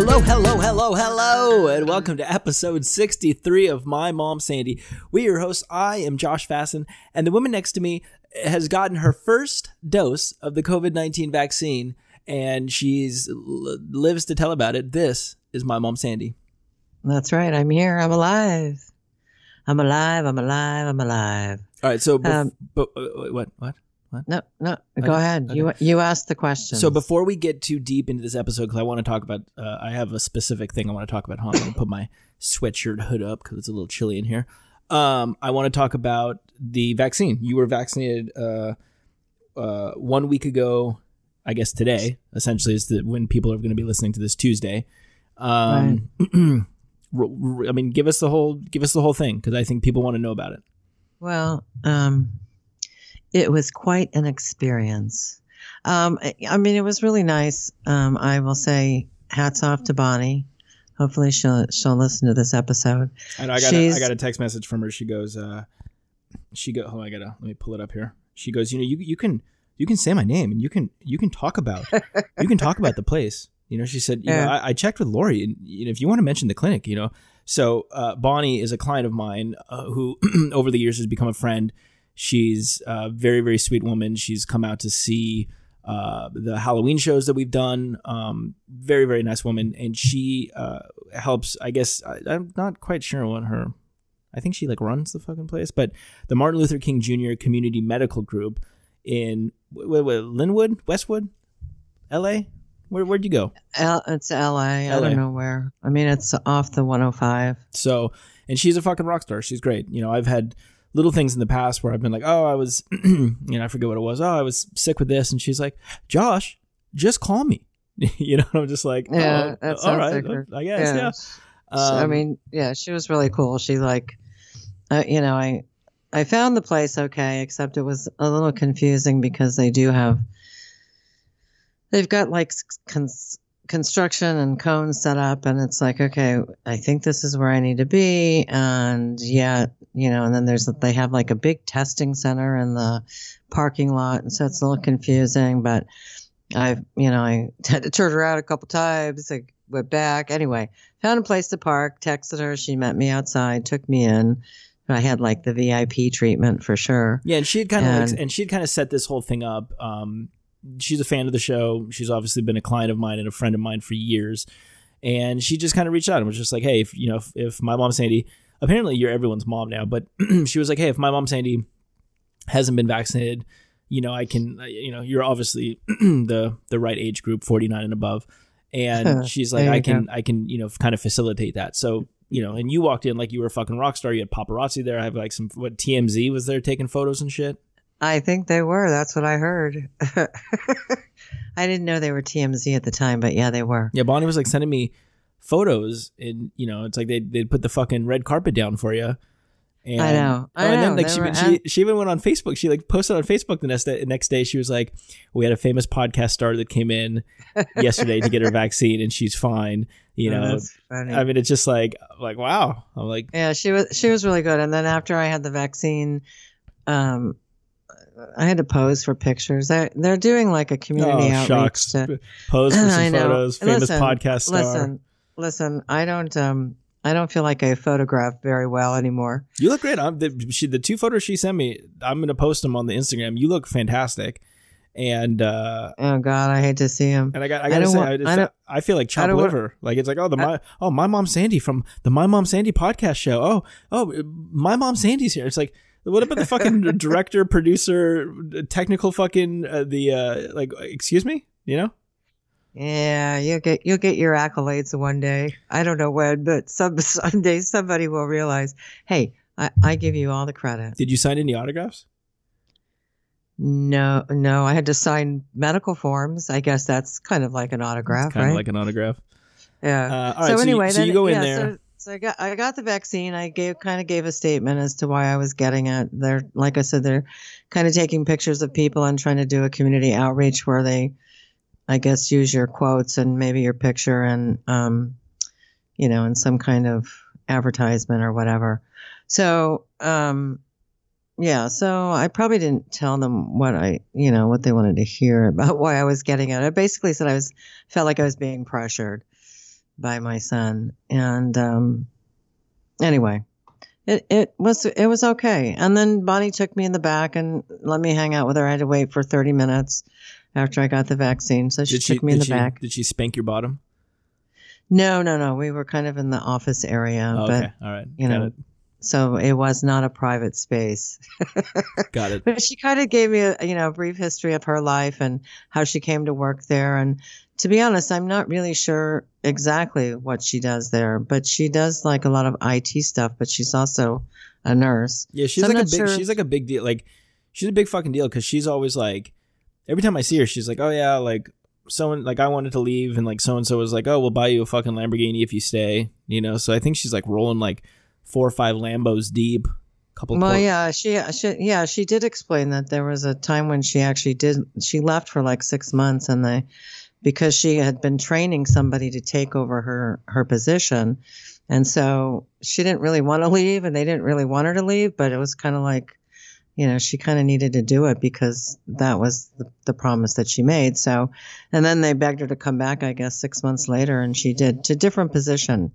Hello, hello, hello, hello, and welcome to episode 63 of My Mom Sandy. We are your hosts. I am Josh Fasten, and the woman next to me has gotten her first dose of the COVID 19 vaccine, and she's lives to tell about it. This is My Mom Sandy. That's right. I'm here. I'm alive. I'm alive. I'm alive. I'm alive. All right. So, bef- um, but, uh, what? What? What? No, no. Okay. Go ahead. Okay. You you asked the question. So before we get too deep into this episode, because I want to talk about, uh, I have a specific thing I want to talk about. Hold on, I'm gonna put my sweatshirt hood up because it's a little chilly in here. Um, I want to talk about the vaccine. You were vaccinated uh, uh, one week ago. I guess today, essentially, is the, when people are going to be listening to this Tuesday. Um, right. I mean, give us the whole give us the whole thing because I think people want to know about it. Well, um, it was quite an experience. Um, I mean, it was really nice. Um, I will say, hats off to Bonnie. Hopefully, she'll she'll listen to this episode. I know. I got a, I got a text message from her. She goes, uh, she go. Oh, I gotta let me pull it up here. She goes, you know, you you can you can say my name and you can you can talk about you can talk about the place. You know, she said, you yeah. know, I, I, checked with Lori, and you know, if you want to mention the clinic, you know, so uh, Bonnie is a client of mine uh, who, over the years, has become a friend. She's a very, very sweet woman. She's come out to see uh, the Halloween shows that we've done. Um, very, very nice woman. And she uh, helps, I guess, I, am not quite sure what her, I think she like runs the fucking place, but the Martin Luther King Jr. Community Medical Group in w- w- Lynwood, Westwood, LA. Where, where'd you go? L- it's LA. LA. I don't know where. I mean, it's off the 105. So, and she's a fucking rock star. She's great. You know, I've had little things in the past where I've been like, oh, I was, you know, I forget what it was. Oh, I was sick with this, and she's like, Josh, just call me. you know, I'm just like, yeah, oh, that's all right, I guess, yeah. yeah. Um, I mean, yeah, she was really cool. She like, uh, you know, I, I found the place okay, except it was a little confusing because they do have, they've got like cons- construction and cones set up and it's like okay i think this is where i need to be and yeah you know and then there's they have like a big testing center in the parking lot and so it's a little confusing but i you know i had to turn around a couple times i went back anyway found a place to park texted her she met me outside took me in I had like the VIP treatment for sure. Yeah, and she had kind of like, and she had kind of set this whole thing up. Um, she's a fan of the show. She's obviously been a client of mine and a friend of mine for years. And she just kind of reached out and was just like, hey, if, you know, if, if my mom Sandy, apparently you're everyone's mom now, but she was like, hey, if my mom Sandy hasn't been vaccinated, you know, I can, uh, you know, you're obviously the the right age group, 49 and above. And she's like, I can, go. I can, you know, kind of facilitate that. So, you know, and you walked in like you were a fucking rock star. You had paparazzi there. I have like some, what, TMZ was there taking photos and shit. I think they were. That's what I heard. I didn't know they were TMZ at the time, but yeah, they were. Yeah, Bonnie was like sending me photos, and you know, it's like they they'd put the fucking red carpet down for you. And, I know. I oh, and know. then like she, were, she she even went on Facebook. She like posted on Facebook the next day, next day. She was like, "We had a famous podcast star that came in yesterday to get her vaccine, and she's fine." You oh, know, oh, I mean, it's just like like wow. I'm like, yeah, she was she was really good. And then after I had the vaccine, um, I had to pose for pictures. They're they're doing like a community oh, outreach to pose for some photos. Famous listen, podcast star. Listen, listen. I don't um I don't feel like I photograph very well anymore. You look great. I'm, the, she, the two photos she sent me, I'm gonna post them on the Instagram. You look fantastic. And uh, oh god, I hate to see him. And I got, I gotta I say, want, I, just, I, I, feel like chopped liver. Want, like it's like, oh, the my, oh, my mom Sandy from the My Mom Sandy podcast show. Oh, oh, my mom Sandy's here. It's like, what about the fucking director, producer, technical fucking uh, the uh, like? Excuse me, you know? Yeah, you'll get you'll get your accolades one day. I don't know when, but some someday somebody will realize, hey, I, I give you all the credit. Did you sign any autographs? No, no. I had to sign medical forms. I guess that's kind of like an autograph, kind right? of like an autograph. Yeah. Uh, so, so anyway, you, so then, you go in yeah, there. So, so I got I got the vaccine. I gave kind of gave a statement as to why I was getting it. They're like I said, they're kind of taking pictures of people and trying to do a community outreach where they, I guess, use your quotes and maybe your picture and um, you know, in some kind of advertisement or whatever. So um, yeah, so I probably didn't tell them what I, you know, what they wanted to hear about why I was getting it. I basically said I was felt like I was being pressured by my son. And um, anyway, it, it was it was okay. And then Bonnie took me in the back and let me hang out with her. I had to wait for 30 minutes after I got the vaccine. So she Did she, took me in the she, back. Did she spank your bottom? No, no, no. We were kind of in the office area, Oh, but okay. All right. you Got know, so it was not a private space. Got it. But she kind of gave me a you know a brief history of her life and how she came to work there. And to be honest, I'm not really sure exactly what she does there, but she does like a lot of IT stuff. But she's also a nurse. Yeah, she's So like a big. sure- She's like a big deal. Like she's a big fucking deal because she's always like, every time I see her, she's like, oh yeah, like someone like I wanted to leave and like so and so was like, oh, we'll buy you a fucking Lamborghini if you stay. You know, so I think she's like rolling like four or five Lambos deep. Couple. Well, yeah, she, she, yeah, she did explain that there was a time when she actually did. She left for like six months, and they, because she had been training somebody to take over her her position, and so she didn't really want to leave, and they didn't really want her to leave, but it was kind of like, you know, she kind of needed to do it because that was the, the promise that she made. So, and then they begged her to come back, I guess, six months later, and she did to different position,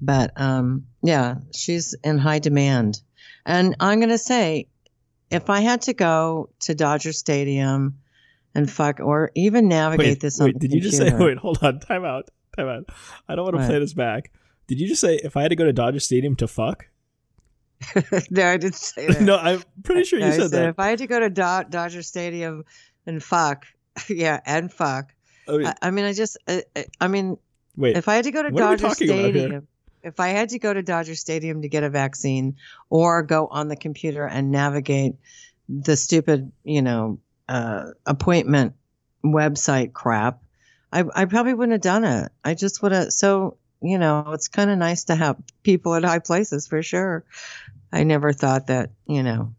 but um, yeah, she's in high demand. And I'm going to say, if I had to go to Dodger Stadium and fuck, or even navigate Wait, this on wait. Did you just say? Wait, hold on. Time out. Time out. I don't want to play this back. Did you just say if I had to go to Dodger Stadium to fuck? no, I didn't say that. no, I'm pretty sure you I said that. If I had to go to Do- Dodger Stadium and fuck, yeah, and fuck. I mean, I, I mean, I just, I, I- mean, wait. if I had to go to what are we Dodger talking about here? Stadium, if I had to go to Dodger Stadium to get a vaccine or go on the computer and navigate the stupid, you know, uh, appointment website crap, I, I probably wouldn't have done it. I just would have. So, you know, it's kind of nice to have people at high places for sure. I never thought that, you know,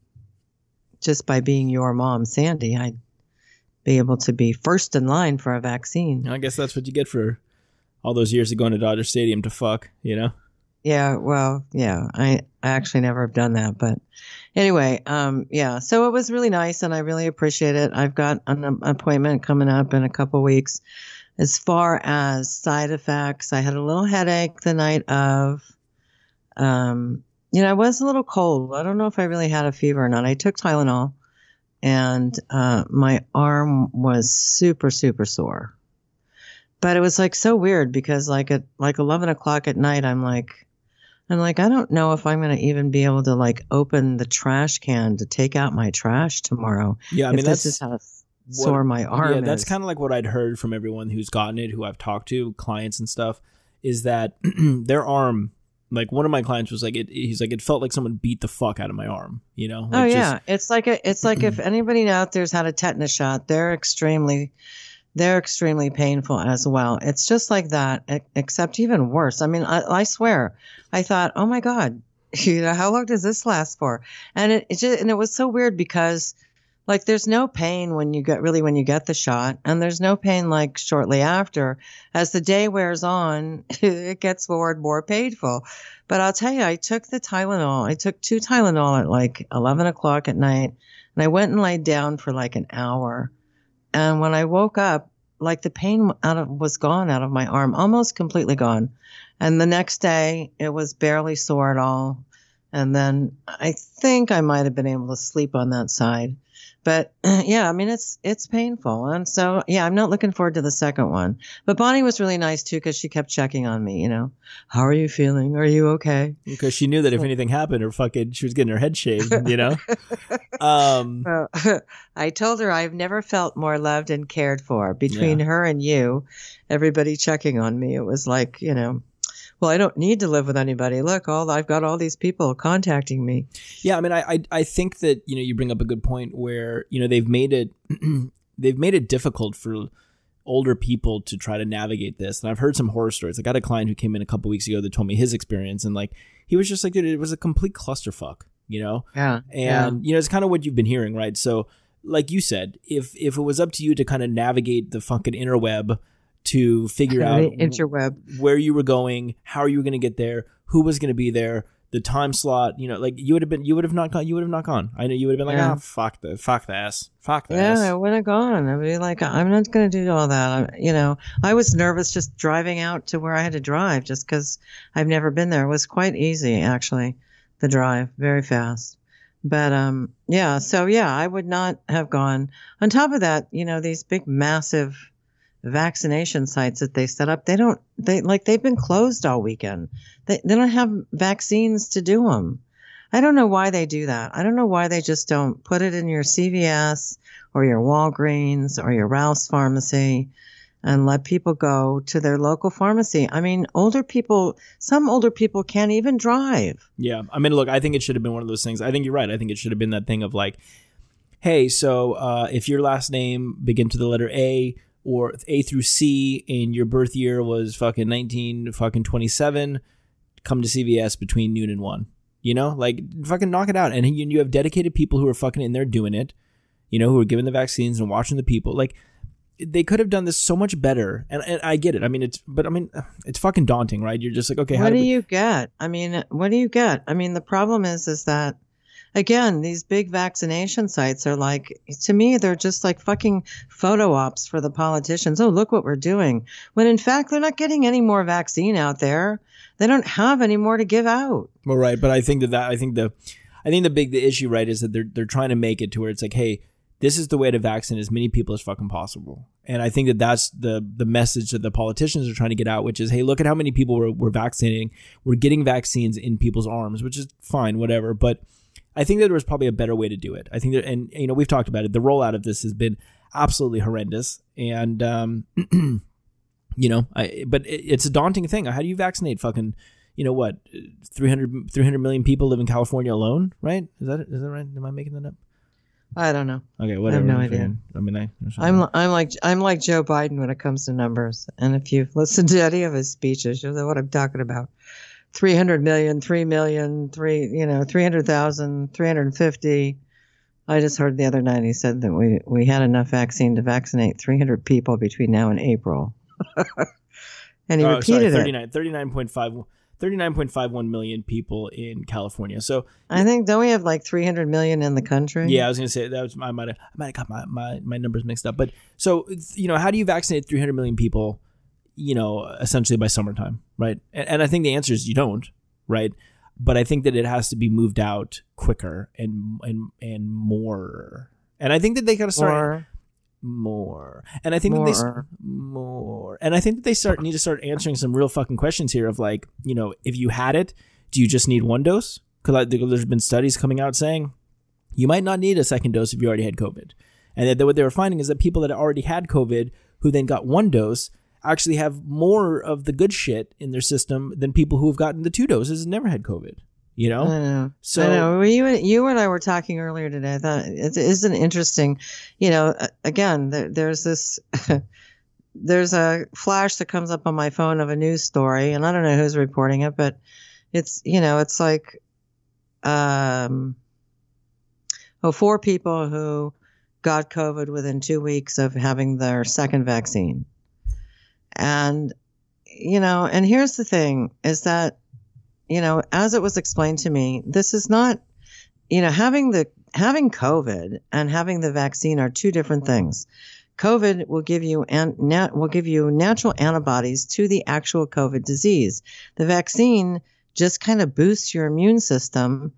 just by being your mom, Sandy, I'd be able to be first in line for a vaccine. I guess that's what you get for all those years of going to Dodger Stadium to fuck. You know. Yeah, well, yeah, I, I actually never have done that, but anyway, um, yeah, so it was really nice and I really appreciate it. I've got an appointment coming up in a couple weeks. As far as side effects, I had a little headache the night of. Um, you know, I was a little cold. I don't know if I really had a fever or not. I took Tylenol, and uh, my arm was super, super sore. But it was like so weird because like at like eleven o'clock at night, I'm like, I'm like, I don't know if I'm gonna even be able to like open the trash can to take out my trash tomorrow. Yeah, I mean this that's is how sore my arm yeah, that's kind of like what I'd heard from everyone who's gotten it, who I've talked to, clients and stuff, is that their arm, like one of my clients was like, it, he's like, it felt like someone beat the fuck out of my arm, you know? Oh Like, just- yeah, it's like a, it's like if anybody out there's had a tetanus shot, they're extremely, they're extremely painful as well. It's just like that, except even worse. I mean, I, I swear, I thought, oh my god, you know, how long does this last for? And it, it just, and it was so weird because, like, there's no pain when you get really when you get the shot, and there's no pain like shortly after. As the day wears on, it gets more and more painful. But I'll tell you, I took the Tylenol. I took two Tylenol at like 11 o'clock at night, and I went and laid down for like an hour. And when I woke up, like the pain out of was gone out of my arm, almost completely gone. And the next day, it was barely sore at all. And then I think I might have been able to sleep on that side. But yeah, I mean it's it's painful, and so yeah, I'm not looking forward to the second one. But Bonnie was really nice too because she kept checking on me. You know, how are you feeling? Are you okay? because she knew that if anything happened, her fucking, she was getting her head shaved, you know? um, Well, I told her I've never felt more loved and cared for. Between Yeah. her and you, everybody checking on me, it was like you know. Well, I don't need to live with anybody. Look, all I've got all these people contacting me. Yeah, I mean, I, I I think that you know you bring up a good point where you know they've made it they've made it difficult for older people to try to navigate this, and I've heard some horror stories. I got a client who came in a couple weeks ago that told me his experience, and like he was just like, dude, it was a complete clusterfuck, you know. Yeah, And you know, it's kind of what you've been hearing, right? So, like you said, if if it was up to you to kind of navigate the fucking interweb to figure out interweb. where you were going, how are you were going to get there, who was going to be there, the time slot, you know, like you would have been, you would have not gone, you would have not gone. I know you would have been like, Yeah. ah, fuck the, fuck the ass, fuck the Yeah, I would have gone. I'd be like, I'm not going to do all that. I'm, you know, I was nervous just driving out to where I had to drive just because I've never been there. It was quite easy, actually, the drive, very fast. But um, yeah, so yeah, I would not have gone. On top of that, you know, these big, massive vaccination sites that they set up, they don't, they like they've been closed all weekend. They they don't have vaccines to do them. I don't know why they do that. I don't know why they just don't put it in your CVS or your Walgreens or your Ralph's pharmacy and let people go to their local pharmacy. I mean, older people, some older people can't even drive. Yeah, I mean, look, I think it should have been one of those things. I think you're right. I think it should have been that thing of like, hey, so uh, if your last name begin to the letter A or A through C and your birth year was fucking 19 fucking 27, come to CVS between noon and one. You know, like fucking knock it out. And you, you have dedicated people who are fucking in there doing it. You know, who are giving the vaccines and watching the people. Like they could have done this so much better. And, and I get it. I mean, it's but I mean, it's fucking daunting, right? You're just like, okay, how what do we- you get? I mean, what do you get? I mean, the problem is, is that again, these big vaccination sites are like, to me, they're just like fucking photo ops for the politicians. Oh, look what we're doing. When in fact, they're not getting any more vaccine out there. They don't have any more to give out. Well, right, but I think that, that I think the, I think the big the issue right is that they're they're trying to make it to where it's like, hey, this is the way to vaccinate as many people as fucking possible, and I think that that's the the message that the politicians are trying to get out, which is, hey, look at how many people we're, we're vaccinating, we're getting vaccines in people's arms, which is fine, whatever, but I think that there was probably a better way to do it. I think that, and you know, we've talked about it. The rollout of this has been absolutely horrendous, and um, you know, I but it, it's a daunting thing. How do you vaccinate fucking, you know what, 300, 300 million people live in California alone, right? Is that is that right? Am I making that up? I don't know. Okay, whatever. I have no I'm idea. figuring- I mean, I, I'm I'm like I'm like Joe Biden when it comes to numbers. And if you've listened to any of his speeches, you'll know what I'm talking about. 300 million, 3 million, 3, you know, 300,000, 350. I just heard the other night he said that we we had enough vaccine to vaccinate 300 people between now and April. and he oh, sorry, repeated it. 39, 39.5 39.51 million people in California. So I think don't we have like 300 million in the country? Yeah, I was gonna say that was I might have I might have got my, my, my numbers mixed up. But so you know, how do you vaccinate 300 million people? You know, essentially by summertime, right? And, and I think the answer is you don't, right? But I think that it has to be moved out quicker and and and more. And I think that they got to start Or more. And I think that they More. more. And I think that they start need to start answering some real fucking questions here of like, you know, if you had it, do you just need one dose? Because there's been studies coming out saying you might not need a second dose if you already had COVID. And that what they were finding is that people that already had COVID who then got one dose actually have more of the good shit in their system than people who have gotten the two doses and never had COVID. You know? I know. So I know. You, and- you and I were talking earlier today. I thought it is an interesting, you know, again, there, there's this, there's a flash that comes up on my phone of a news story, and I don't know who's reporting it, but it's, you know, it's like, um, oh, four people who got COVID within two weeks of having their second vaccine. And, you know, and here's the thing is that you know, as it was explained to me, this is not, you know, having the having COVID and having the vaccine are two different things. COVID will give you and nat, will give you natural antibodies to the actual COVID disease. The vaccine just kind of boosts your immune system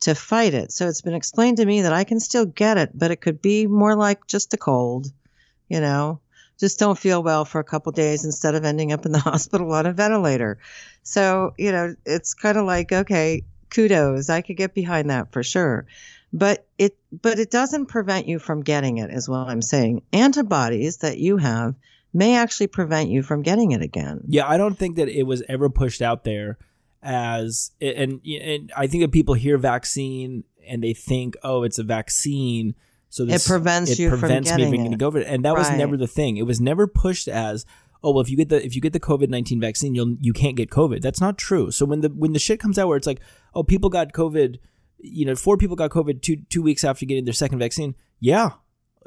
to fight it. So it's been explained to me that I can still get it, but it could be more like just a cold, you know. Just don't feel well for a couple days instead of ending up in the hospital on a ventilator. So, you know, it's kind of like, okay, kudos. I could get behind that for sure. But it but it doesn't prevent you from getting it is what I'm saying. Antibodies that you have may actually prevent you from getting it again. Yeah, I don't think that it was ever pushed out there as and and I think that people hear vaccine and they think, oh, it's a vaccine, so this, prevents you from prevents me getting from it. getting COVID, and that was never the thing. It was never pushed as, oh, well, if you get the if you get the COVID nineteen vaccine, you'll you can't get COVID. That's not true. So when the when the shit comes out where it's like, oh, people got COVID, you know, four people got COVID two two weeks after getting their second vaccine. Yeah.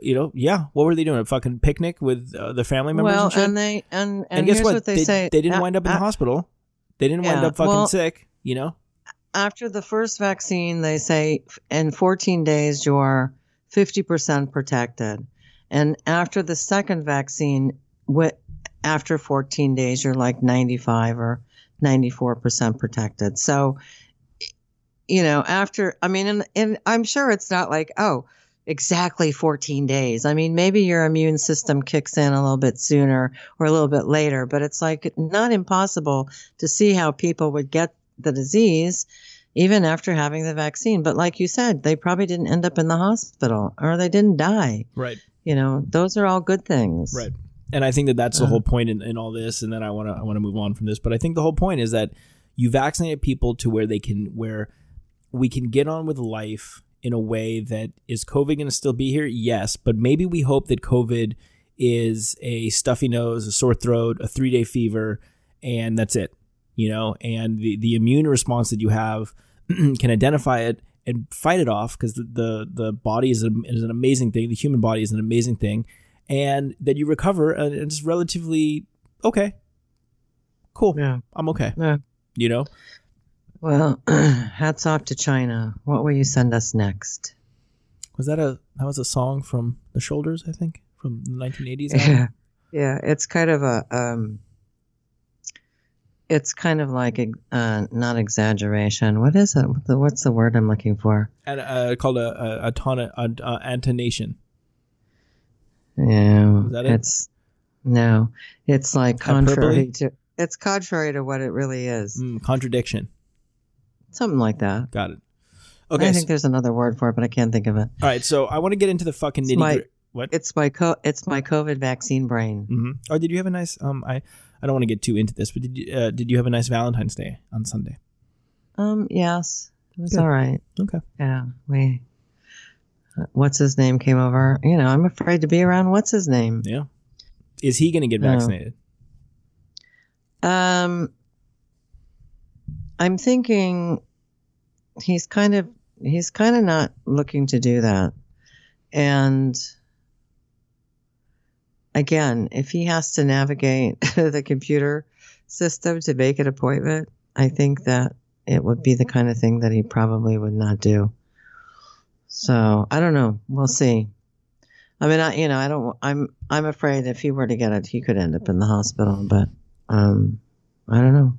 You know, yeah. What were they doing? A fucking picnic with uh, the family members Well, and shit? and they and and, and guess here's what? what, they, say. They didn't Uh, wind up in uh, the hospital. They didn't wind up fucking well- sick. You know. after the first vaccine, they say in 14 days you're 50% protected, and after the second vaccine, after 14 days you're like 95 or 94% protected. So, you know, after I mean, and, and I'm sure it's not like oh exactly 14 days. I mean, maybe your immune system kicks in a little bit sooner or a little bit later, but it's like not impossible to see how people would get the disease even after having the vaccine. But like you said, they probably didn't end up in the hospital or they didn't die. Right. You know, those are all good things. Right. And I think that that's the Uh. whole point in, in all this. And then I want to I want to move on from this, but I think the whole point is that you vaccinate people to where they can where we can get on with life in a way that is COVID going to still be here? Yes, but maybe we hope that COVID is a stuffy nose, a sore throat, a three day fever, and that's it. You know, and the the immune response that you have can identify it and fight it off because the, the the body is, a, is an amazing thing. The human body is an amazing thing, and that you recover and it's relatively okay. Cool. Yeah. I'm okay. Yeah. You know. Well, hats off to China. What will you send us next? Was that a that was a song from the Shoulders? I think from the 1980s. Yeah. Yeah. It's kind of a, um, it's kind of like, a, uh, not exaggeration. What is it? What's the word I'm looking for? and uh, called a a, a, tona, a, a antonation. Yeah. Is that it? It's, no, it's like contrary Hyperbole? to, it's contrary to what it really is. Mm, contradiction. Something like that. Got it. Okay. I so- think there's another word for it, but I can't think of it. all right. So I want to get into the fucking nitty-gritty What? It's my co- it's my COVID vaccine brain. hmm Oh, did you have a nice? Um, I I don't want to get too into this, but did you uh, did you have a nice Valentine's Day on Sunday? Um, yes, it was Good. all right. Okay. Yeah, we. uh, What's his name came over. You know, I'm afraid to be around. What's his name? Yeah. Is he going to get No. vaccinated? Um, I'm thinking he's kind of he's kind of not looking to do that, and again, if he has to navigate the computer system to make an appointment, I think that it would be the kind of thing that he probably would not do. So I don't know. We'll see. I mean, I you know I don't. I'm I'm afraid if he were to get it, he could end up in the hospital. But um, I don't know.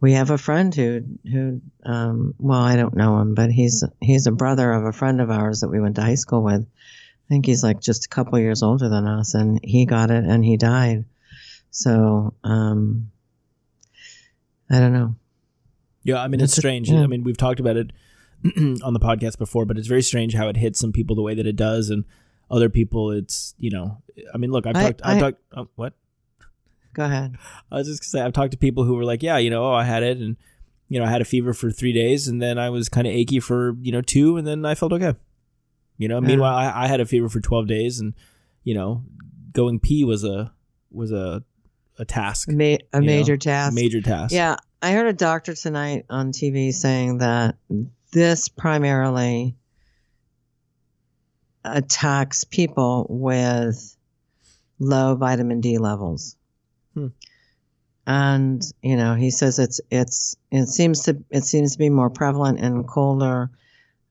We have a friend who who um, well, I don't know him, but he's he's a brother of a friend of ours that we went to high school with. I think he's like just a couple years older than us, and he got it and he died. So um, I don't know. Yeah, I mean it's It's a- strange. yeah. I mean we've talked about it on the podcast before, but it's very strange how it hits some people the way that it does, and other people it's you know. I mean, look, I've I- talked. I've talked. Oh, what? Go ahead. I was just gonna say I've talked to people who were like, yeah, you know, oh, I had it, and you know, I had a fever for three days, and then I was kind of achy for you know two, and then I felt okay. You know, Yeah. meanwhile, I, I had a fever for twelve days, and you know, going pee was a was a a task, A, ma- a You know, major task. major task. Yeah, I heard a doctor tonight on TV saying that this primarily attacks people with low vitamin D levels. Hmm. And you know, he says it's it's it seems to it seems to be more prevalent in colder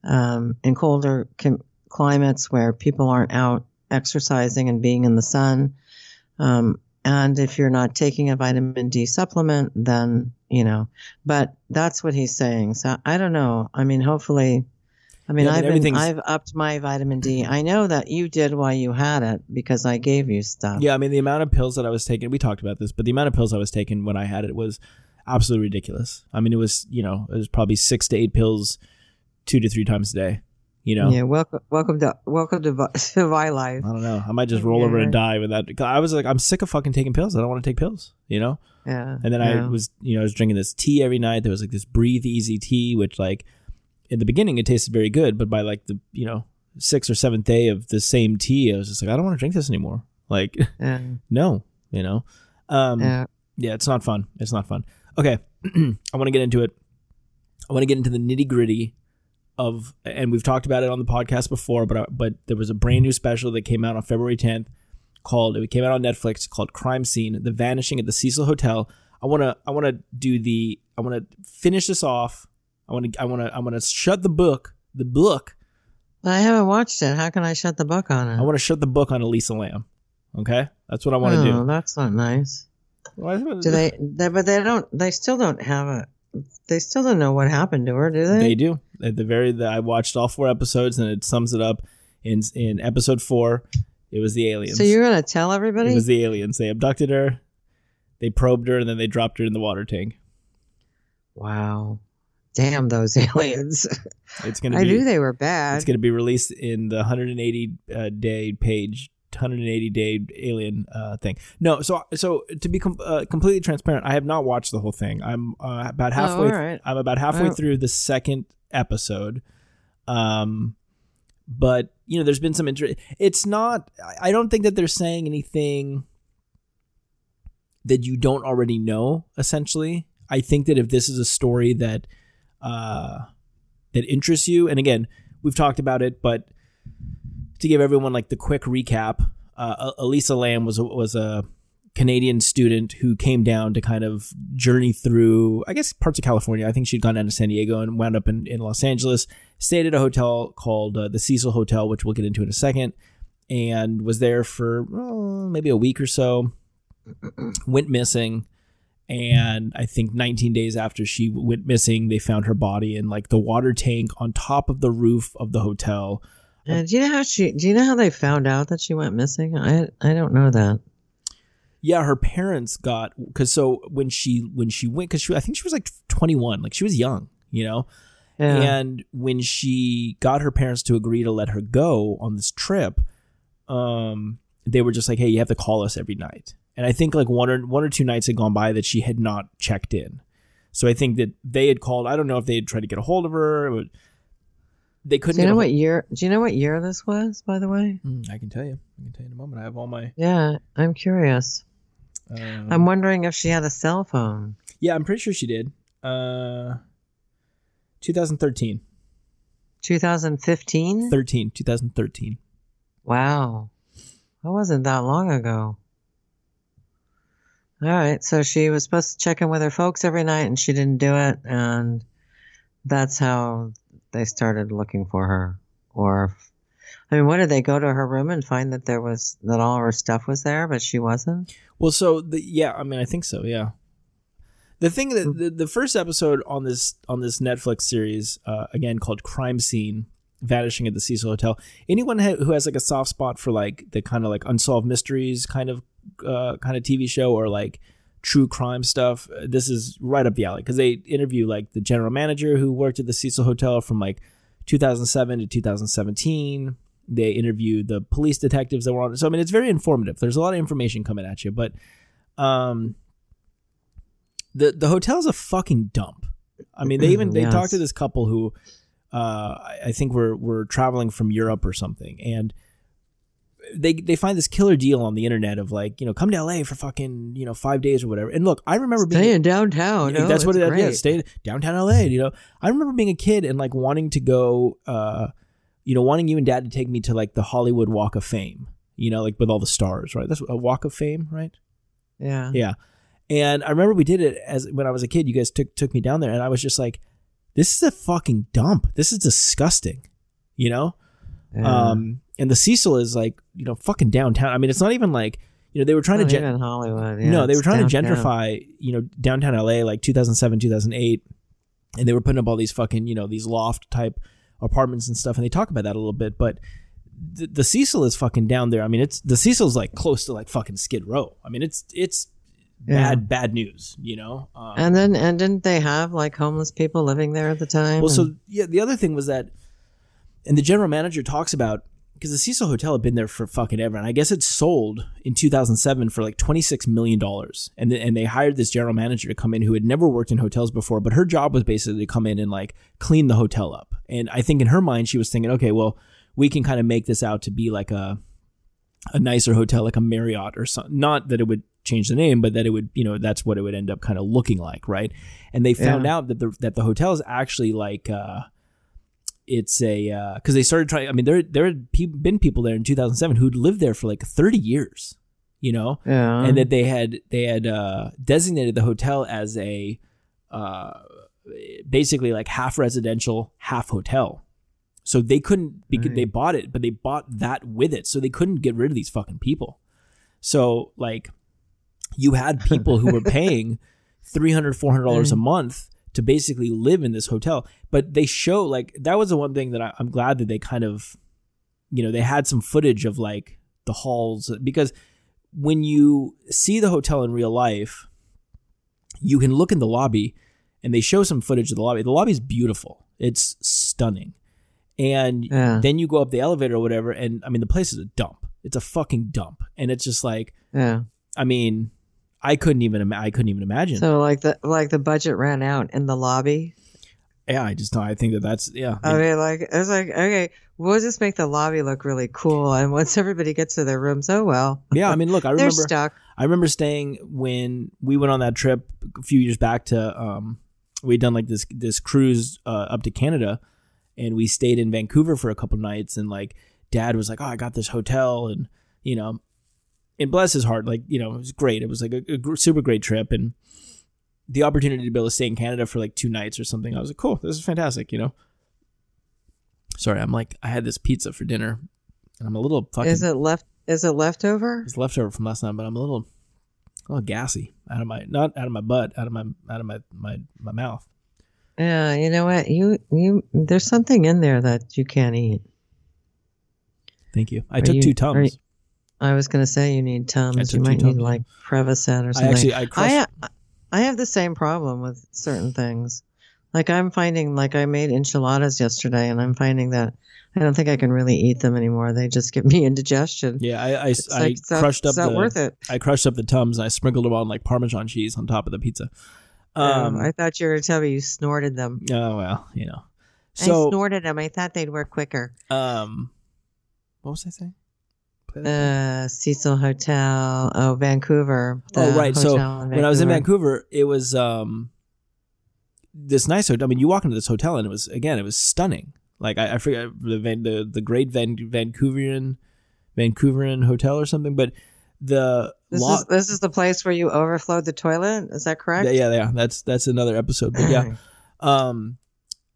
um, in colder com- climates where people aren't out exercising and being in the sun. Um, and if you're not taking a vitamin D supplement, then, you know, but that's what he's saying. So I don't know. I mean, hopefully, I mean, Yeah, I've, been, I've upped my vitamin D. I know that you did while you had it because I gave you stuff. Yeah, I mean the amount of pills that I was taking, we talked about this, but the amount of pills I was taking when I had it was absolutely ridiculous. I mean, it was, you know, it was probably 6 to 8 pills 2 to 3 times a day, you know. Yeah. Welcome, welcome to, welcome to, to my life. I don't know. I might just roll over and die with that. 'cause I was like, I'm sick of fucking taking pills. I don't want to take pills, you know? Yeah. And then I was, you know, I was drinking this tea every night. There was like this breathe easy tea, which like in the beginning it tasted very good, but by like the, you know, sixth or seventh day of the same tea, I was just like, I don't want to drink this anymore. Like, yeah. no, you know? Um, yeah. yeah, it's not fun. It's not fun. Okay, I want to get into it. I want to get into the nitty gritty of, and we've talked about it on the podcast before, but uh, but there was a brand new special that came out on February 10th called. It came out on Netflix called Crime Scene: The Vanishing at the Cecil Hotel. I want to I want to do the I want to finish this off I want to I want to I want to shut the book the book. But I haven't watched it. How can I shut the book on it? I want to shut the book on Elisa Lam. Okay, that's what I want to oh, do. that's not nice. Do they, they? But they don't. They still don't have a. They still don't know what happened to her, do they? They do. At the very, the, I watched all four episodes, and it sums it up in in episode four. It was the aliens. So you're gonna tell everybody? It was the aliens. They abducted her, they probed her, and then they dropped her in the water tank. Wow. Damn those aliens. It's gonna. I be, knew they were bad. It's gonna be released in the 180 uh, day page 180 day alien uh, thing. No, so so to be com- uh, completely transparent, I have not watched the whole thing. I'm uh, about halfway. all right. I'm about halfway Oh. through the second episode. Um, but you know, there's been some interest. It's not. I- don't think that they're saying anything that you don't already know. Essentially, I think that if this is a story that uh, that interests you, and again, we've talked about it, but to give everyone like the quick recap, uh, Elisa Lam was was a Canadian student who came down to kind of journey through, I guess, parts of California. I think she'd gone down to San Diego and wound up in, in Los Angeles. Stayed at a hotel called uh, the Cecil Hotel, which we'll get into in a second, and was there for uh, maybe a week or so. Went missing, and I think 19 days after she went missing, they found her body in like the water tank on top of the roof of the hotel. Uh, do you know how she? Do you know how they found out that she went missing? I I don't know that. Yeah, her parents got because so when she when she went because she I think she was like 21, like she was young, you know. Yeah. And when she got her parents to agree to let her go on this trip, um, they were just like, "Hey, you have to call us every night." And I think like one or one or two nights had gone by that she had not checked in. So I think that they had called. I don't know if they had tried to get a hold of her. But they couldn't. do you know what year? Do you know what year this was? By the way. Mm, I can tell you. I can tell you in a moment. I have all my. Yeah, I'm curious. Um, I'm wondering if she had a cell phone. yeah, I'm pretty sure she did. Uh, 2013. 2015. 13. 2013. Wow, that wasn't that long ago. All right, so she was supposed to check in with her folks every night, and she didn't do it, and that's how they started looking for her. Or, I mean, what did they go to her room and find that there was that all her stuff was there, but she wasn't? Well, so the yeah, I mean, I think so. Yeah. The thing that the, the first episode on this on this Netflix series, uh, again called Crime Scene, Vanishing at the Cecil Hotel. Anyone ha- who has like a soft spot for like the kind of like unsolved mysteries kind of uh, kind of TV show or like true crime stuff, uh, this is right up the alley because they interview like the general manager who worked at the Cecil Hotel from like 2007 to 2017. They interview the police detectives that were on. it. So I mean, it's very informative. There's a lot of information coming at you, but um, the the hotel's a fucking dump. I mean, they even they Yes. talked to this couple who uh, I- think were were traveling from Europe or something, and they they find this killer deal on the internet of like you know come to LA for fucking you know five days or whatever. And look, I remember being Stay in downtown. yeah, oh, that's what it is. great. Stay downtown LA. You know, I remember being a kid and like wanting to go, uh, you know, wanting you and dad to take me to like the Hollywood Walk of Fame. You know, like with all the stars, right? That's a Walk of Fame, right? Yeah. Yeah. And I remember we did it as when I was a kid. You guys took took me down there, and I was just like, "This is a fucking dump. This is disgusting," you know. Yeah. Um, and the Cecil is like, you know, fucking downtown. I mean, it's not even like, you know, they were trying Not to gen- Hollywood. Yeah, no, they were trying downtown. to gentrify, you know, downtown LA like 2007, 2008, and they were putting up all these fucking, you know, these loft type apartments and stuff, and they talk about that a little bit, but the, the Cecil is fucking down there. I mean, it's the Cecil's like close to like fucking Skid Row. I mean, it's it's Yeah. bad bad news, you know. Um, And then, and didn't they have like homeless people living there at the time? well, so yeah, the other thing was that, and the general manager talks about because the Cecil Hotel had been there for fucking ever, and I guess it sold in 2007 for like 26 million dollars, and th- and they hired this general manager to come in who had never worked in hotels before, but her job was basically to come in and like clean the hotel up, and I think in her mind she was thinking, okay, well, we can kind of make this out to be like a a nicer hotel, like a Marriott or something. Not that it would change the name, but that it would, you know, that's what it would end up kind of looking like, right? And they found Yeah. out that the that the hotel is actually like uh it's a because they started trying. I mean, there there had pe- been people there in 2007 who'd lived there for like 30 years, you know, yeah. and that they had they had uh, designated the hotel as a uh, basically like half residential, half hotel. So they couldn't because Right. Mm. they bought it, but they bought that with it. So they couldn't get rid of these fucking people. So like you had people who were paying 300 400 dollars a mm. month to basically live in this hotel but they show like that was the one thing that I, i'm glad that they kind of you know they had some footage of like the halls because when you see the hotel in real life you can look in the lobby and they show some footage of the lobby the lobby is beautiful it's stunning and Yeah. then you go up the elevator or whatever and i mean the place is a dump it's a fucking dump and it's just like Yeah. I mean, I couldn't even I couldn't even imagine. So like the like the budget ran out in the lobby. yeah, I just I think that that's yeah. I mean, like it's like okay, we'll just make the lobby look really cool, and once everybody gets to their rooms, oh well, yeah, I mean, look, I remember stuck. I remember staying when we went on that trip a few years back to um we'd done like this this cruise uh, up to Canada and we stayed in Vancouver for a couple nights and like dad was like, "Oh, I got this hotel and you know, and bless his heart, like, you know, it was great. It was like a, a super great trip and the opportunity to be able to stay in Canada for like two nights or something. I was like, "Cool, this is fantastic," you know. Sorry, I'm like I had this pizza for dinner and I'm a little fucking Is it left? Is it leftover? it's leftover from last night, but I'm a little, a little gassy out of my not out of my butt, out of my out of my my my mouth. Yeah, you know what? You you there's something in there that you can't eat. Thank you. I Are took you- two tums. you- I was gonna say you need tums. I You might Tums, need like Prevacid or I something. actually I crushed. I I have the same problem with certain things. Like I'm finding, like I made enchiladas yesterday, and I'm finding that I don't think I can really eat them anymore. They just give me indigestion. yeah, I I, I like, crushed up it's not the worth it. I crushed up the tums and I sprinkled them on like Parmesan cheese on top of the pizza. Um, Um. I thought you were going to tell me you snorted them. oh well, you know. I snorted them. I thought they'd work quicker. um, what was I saying? That Uh, Cecil Hotel. Oh, Vancouver. Oh, right. So, when I was in Vancouver. Vancouver, it was um this nice hotel. I mean, you walk into this hotel and it was again, it was stunning. Like I, I forget the Van, the the Great Van, Vancouverian Vancouverian Hotel or something, but the This lo- is this is the place where you overflowed the toilet. Is that correct? yeah, yeah, yeah, that's that's another episode. But yeah, um,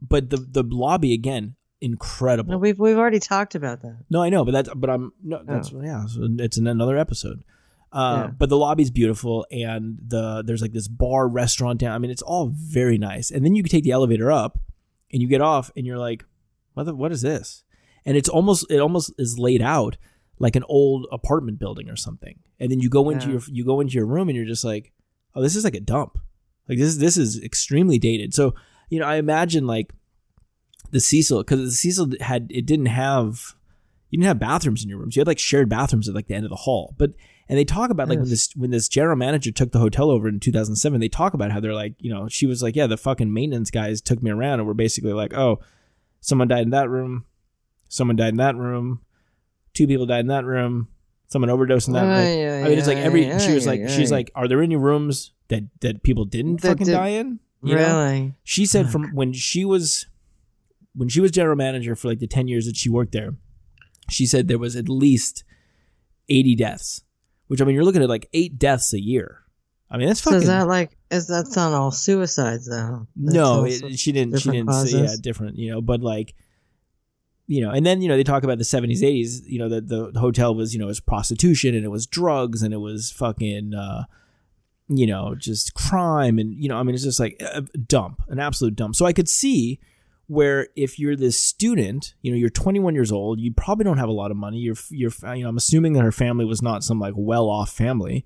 but the the lobby again, incredible. No, we've we've already talked about that. No, I know, but that's but I'm no, that's yeah, so it's in another episode. Uh, Yeah. But the lobby's beautiful, and the there's like this bar restaurant down. I mean, it's all very nice. And then you can take the elevator up, and you get off, and you're like, what the, what is this? And it's almost it almost is laid out like an old apartment building or something. And then you go into Yeah. your you go into your room, and you're just like, oh, this is like a dump. Like this this is extremely dated. So you know, I imagine like the Cecil because the Cecil had it didn't have you didn't have bathrooms in your rooms. You had like shared bathrooms at like the end of the hall. But and they talk about like when this when this general manager took the hotel over in 2007, they talk about how they're like, you know, she was like, yeah, the fucking maintenance guys took me around and were basically like, oh, someone died in that room, someone died in that room, two people died in that room, someone overdosed in that. room. Ay, ay, I mean, it's like every. ay, she was like, she's like, are there any rooms that that people didn't That fucking did- die in? You know? really? She said Fuck. from when she was when she was general manager for like the 10 years that she worked there, she said there was at least 80 deaths. Which I mean, you're looking at like 8 deaths a year. I mean, that's So fucking is that like is that's not all suicides though? That's No, it, she didn't she didn't say yeah, different, you know, but like you know, and then you know they talk about the 70s, 80s, you know, that the hotel was, you know, it was prostitution and it was drugs and it was fucking uh you know, just crime and you know, I mean it's just like a dump, an absolute dump. So I could see where if you're this student, you know, you're 21 years old, you probably don't have a lot of money. You're you're you know, I'm assuming that her family was not some like well-off family.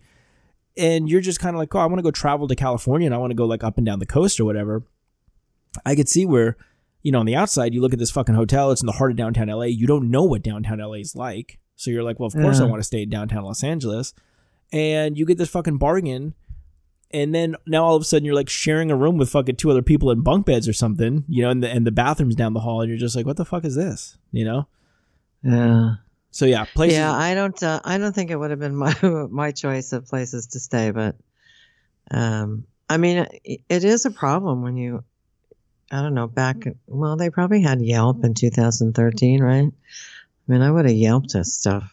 And you're just kind of like, "Oh, I want to go travel to California and I want to go like up and down the coast or whatever." I could see where, you know, on the outside, you look at this fucking hotel, it's in the heart of downtown LA. You don't know what downtown LA is like. So you're like, well, of course I want to stay in downtown Los Angeles. And you get this fucking bargain. And then now all of a sudden you're like sharing a room with fucking two other people in bunk beds or something, you know, and the, and the bathroom's down the hall. And you're just like, what the fuck is this? You know? Yeah. So yeah, places. Yeah, I don't. Uh, I don't think it would have been my my choice of places to stay, but um, I mean, it, it is a problem when you. I don't know. Back well, they probably had Yelp in 2013, right? I mean, I would have Yelped this stuff.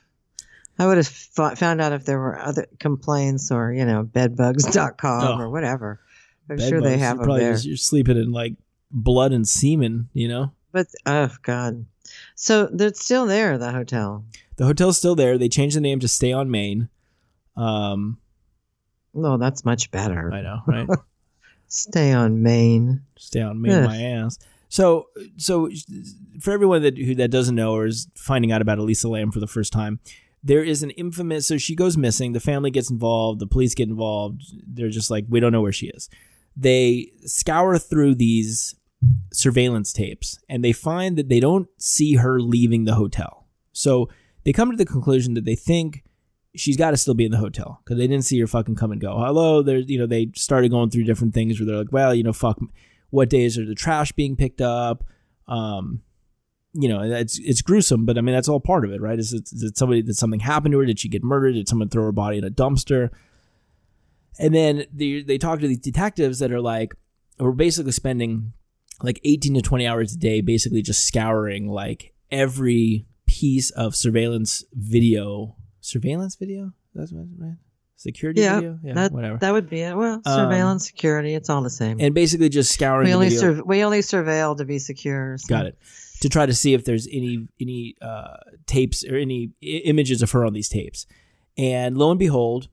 I would have f- found out if there were other complaints or you know bedbugs.com Oh. or whatever. I'm bed sure they have You're them probably there. just- you're sleeping in like blood and semen. You know, But oh god, so they're still there. The hotel. the hotel's still there. They changed the name to Stay on Main. Um, No, that's much better. I know, right? Stay on Main. Stay on Main, my ass. So, so for everyone that who that doesn't know or is finding out about Elisa Lam for the first time, there is an infamous. So she goes missing. The family gets involved. The police get involved. They're just like, we don't know where she is. They scour through these surveillance tapes and they find that they don't see her leaving the hotel. So they come to the conclusion that they think she's got to still be in the hotel because they didn't see her fucking come and go. Hello, there's you know they started going through different things where they're like, well, you know, fuck, what days are the trash being picked up? Um, you know, it's it's gruesome, but I mean that's all part of it, right? Is it, is it somebody did something happen to her? Did she get murdered? Did someone throw her body in a dumpster? And then they they talk to these detectives that are like, we're basically spending like 18 to 20 hours a day, basically just scouring like every piece of surveillance video. Surveillance video? That's what right? Security Yeah, video? Yeah, that whatever. that would be it. Well, Um, surveillance, security, it's all the same. and basically just scouring we the only video. sur- we only surveil to be secure. so- Got it. To try to see if there's any any uh, tapes or any I- images of her on these tapes, and lo and behold,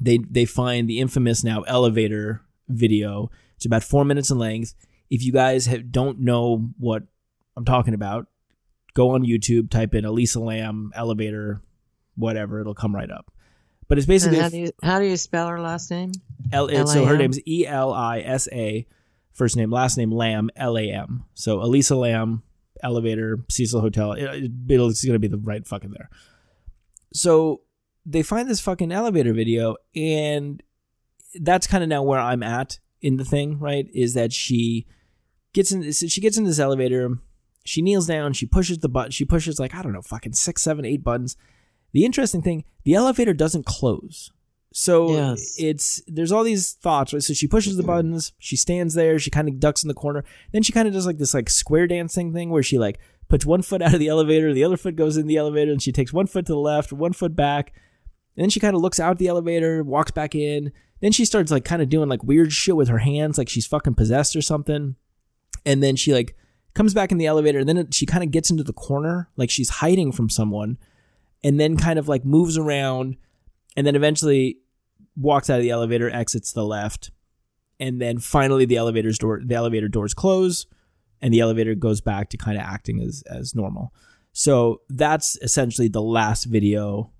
they they find the infamous now elevator video. It's about four minutes in length. If you guys have, don't know what I'm talking about, go on YouTube, type in Elisa Lam elevator, whatever, it'll come right up. But it's And basically how do you how do you spell her last name? L- so her name's E L I S A, first name, last name Lam, L A M. So Elisa Lam, elevator, Cecil Hotel. It, it, it's going to be the right fucking there. So they find this fucking elevator video, and that's kind of now where I'm at in the thing, right? Is that she gets in, so she gets in this elevator, she kneels down, she pushes the button, she pushes like, I don't know, fucking six, seven, eight buttons. The interesting thing, the elevator doesn't close. So Yes. it's there's all these thoughts. Right? So she pushes the buttons, she stands there, she kind of ducks in the corner. Then she kind of does like this like square dancing thing where she like puts one foot out of the elevator, the other foot goes in the elevator, and she takes one foot to the left, one foot back. And then she kind of looks out the elevator, walks back in. Then she starts like kind of doing like weird shit with her hands, like she's fucking possessed or something. And then she like comes back in the elevator, and then it, she kind of gets into the corner, like she's hiding from someone, and then kind of like moves around, and then eventually walks out of the elevator, exits the left, and then finally the elevator's door, the elevator doors close, and the elevator goes back to kind of acting as as normal. So that's essentially the last video.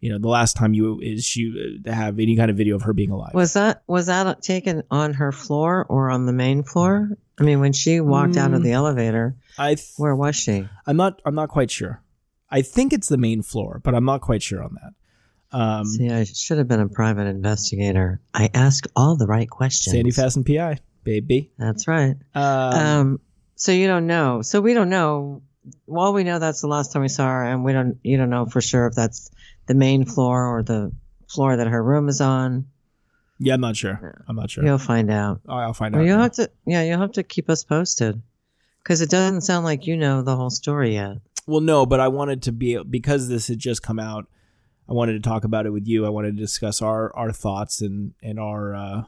You know, the last time you is she uh, have any kind of video of her being alive. Was that was that taken on her floor or on the main floor? I mean, when she walked out of Mm. the elevator, I th- where was she? I'm not I'm not quite sure. I think it's the main floor, but I'm not quite sure on that. Um, See, I should have been a private investigator. I ask all the right questions. Sandy Fast and PI, baby. That's right. Um, Um, so you don't know. So we don't know. Well, we know that's the last time we saw her, and we don't. You don't know for sure if that's the main floor or the floor that her room is on. yeah, I'm not sure. I'm not sure. You'll find out. Oh, I'll find Well, out. you'll now. have to. Yeah, you'll have to keep us posted, because it doesn't sound like you know the whole story yet. Well, no, but I wanted to be because this had just come out. I wanted to talk about it with you. I wanted to discuss our our thoughts and and our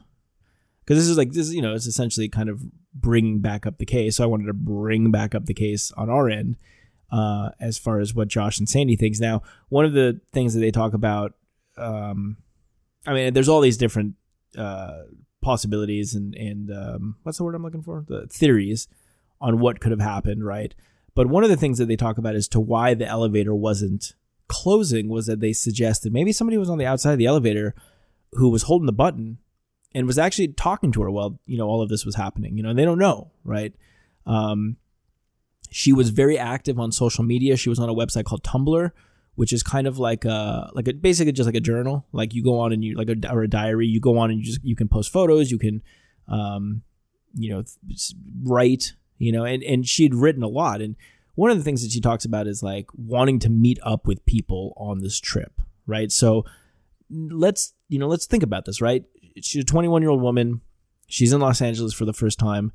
because this is like this is you know it's essentially kind of bringing back up the case. So I wanted to bring back up the case on our end uh, as far as what Josh and Sandy thinks. Now, one of the things that they talk about, um, I mean, there's all these different uh, possibilities and and um, what's the word I'm looking for? The theories on what could have happened, right? But one of the things that they talk about as to why the elevator wasn't closing was that they suggested maybe somebody was on the outside of the elevator who was holding the button and was actually talking to her while you know all of this was happening. You know, they don't know, right? Um, she was very active on social media. She was on a website called Tumblr, which is kind of like a like a basically just like a journal. Like you go on and you like a or a diary. You go on and you just you can post photos. You can, um, you know, write. You know, and and she'd written a lot. And one of the things that she talks about is like wanting to meet up with people on this trip, right? So let's you know let's think about this, right? She's a 21 year old woman. She's in Los Angeles for the first time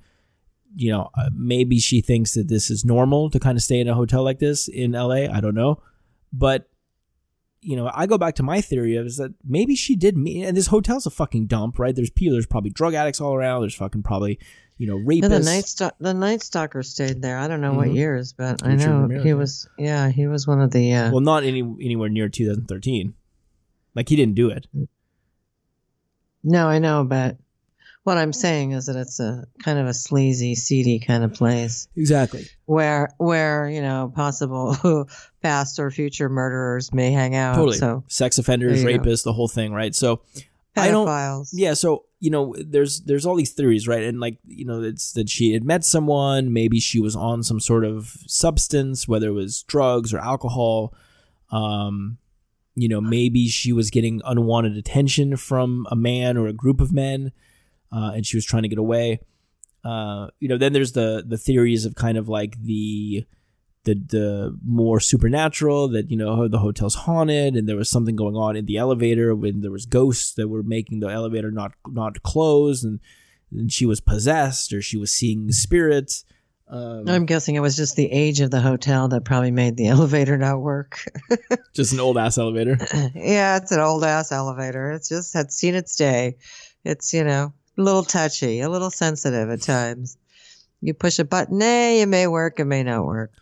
you know, uh, maybe she thinks that this is normal to kind of stay in a hotel like this in LA. I don't know. But you know, I go back to my theory of is that maybe she did meet, and this hotel's a fucking dump, right? There's people, there's probably drug addicts all around. There's fucking probably, you know, rapists. Yeah, the night sto- the night stalker stayed there. I don't know what Mhm. years, but I know Ramirez, he was. Yeah, he was one of the. Uh, well, not any anywhere near 2013. Like he didn't do it. no, I know, but what I'm saying is that it's a kind of a sleazy, seedy kind of place Exactly. where where you know possible past or future murderers may hang out. Totally. So Sex offenders, There you go. rapists, the whole thing, right? So I don't- pedophiles. yeah so you know there's there's all these theories right? And like you know it's that she had met someone maybe she was on some sort of substance whether it was drugs or alcohol. Um you know maybe she was getting unwanted attention from a man or a group of men uh, and she was trying to get away. Uh you know then there's the the theories of kind of like the the the more supernatural that you know the hotel's haunted and there was something going on in the elevator when there was ghosts that were making the elevator not not close and, and she was possessed or she was seeing spirits um, I'm guessing it was just the age of the hotel that probably made the elevator not work. just an old ass elevator yeah, it's an old ass elevator. It's just had seen its day. It's, you know, a little touchy, a little sensitive at times. You push a button A, it may work, it may not work.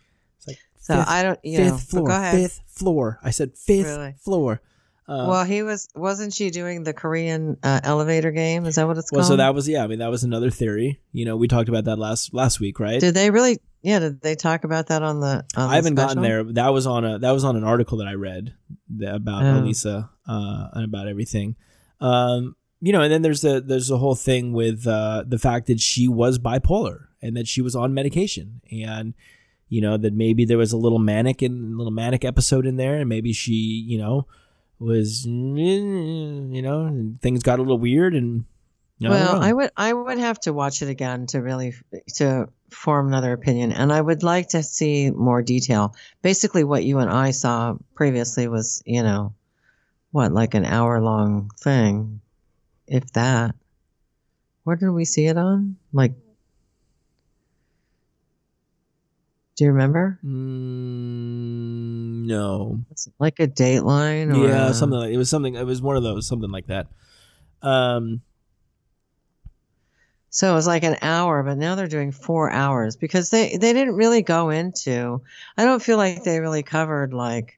So fifth, I don't, you fifth know, floor go ahead. fifth floor i said fifth Really? floor uh, well, he was, wasn't she doing the Korean uh, elevator game? Is that what it's called? well so that was yeah i mean that was another theory you know we talked about that last last week right Did they really, yeah, did they talk about that on the, on I haven't the gotten there. That was on a that was on an article that I read about Oh. Elisa uh, and about everything. Um, you know, and then there's the there's the whole thing with uh, the fact that she was bipolar and that she was on medication, and you know that maybe there was a little manic and little manic episode in there, and maybe she you know was you know and things got a little weird and. I well. I would I would have to watch it again to really to form another opinion, and I would like to see more detail. Basically, what you and I saw previously was, you know, what like an hour long thing, if that. Where did we see it on? Like, do you remember? Mm, no, like a Dateline? Or yeah, something like it was something. It was one of those, something like that. Um, So it was like an hour, but now they're doing four hours because they, they didn't really go into, I don't feel like they really covered like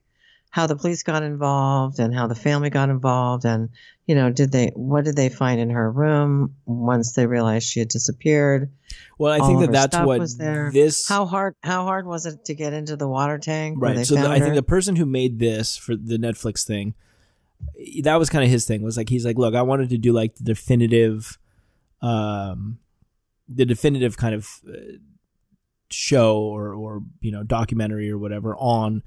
how the police got involved and how the family got involved and, you know, did they, what did they find in her room once they realized she had disappeared? well, I All think that that's what was there. this How hard, how hard was it to get into the water tank? right. So the, I think the person who made this for the Netflix thing, that was kind of his thing. Was like he's like, look, I wanted to do like the definitive, um, the definitive kind of uh, show or or you know documentary or whatever on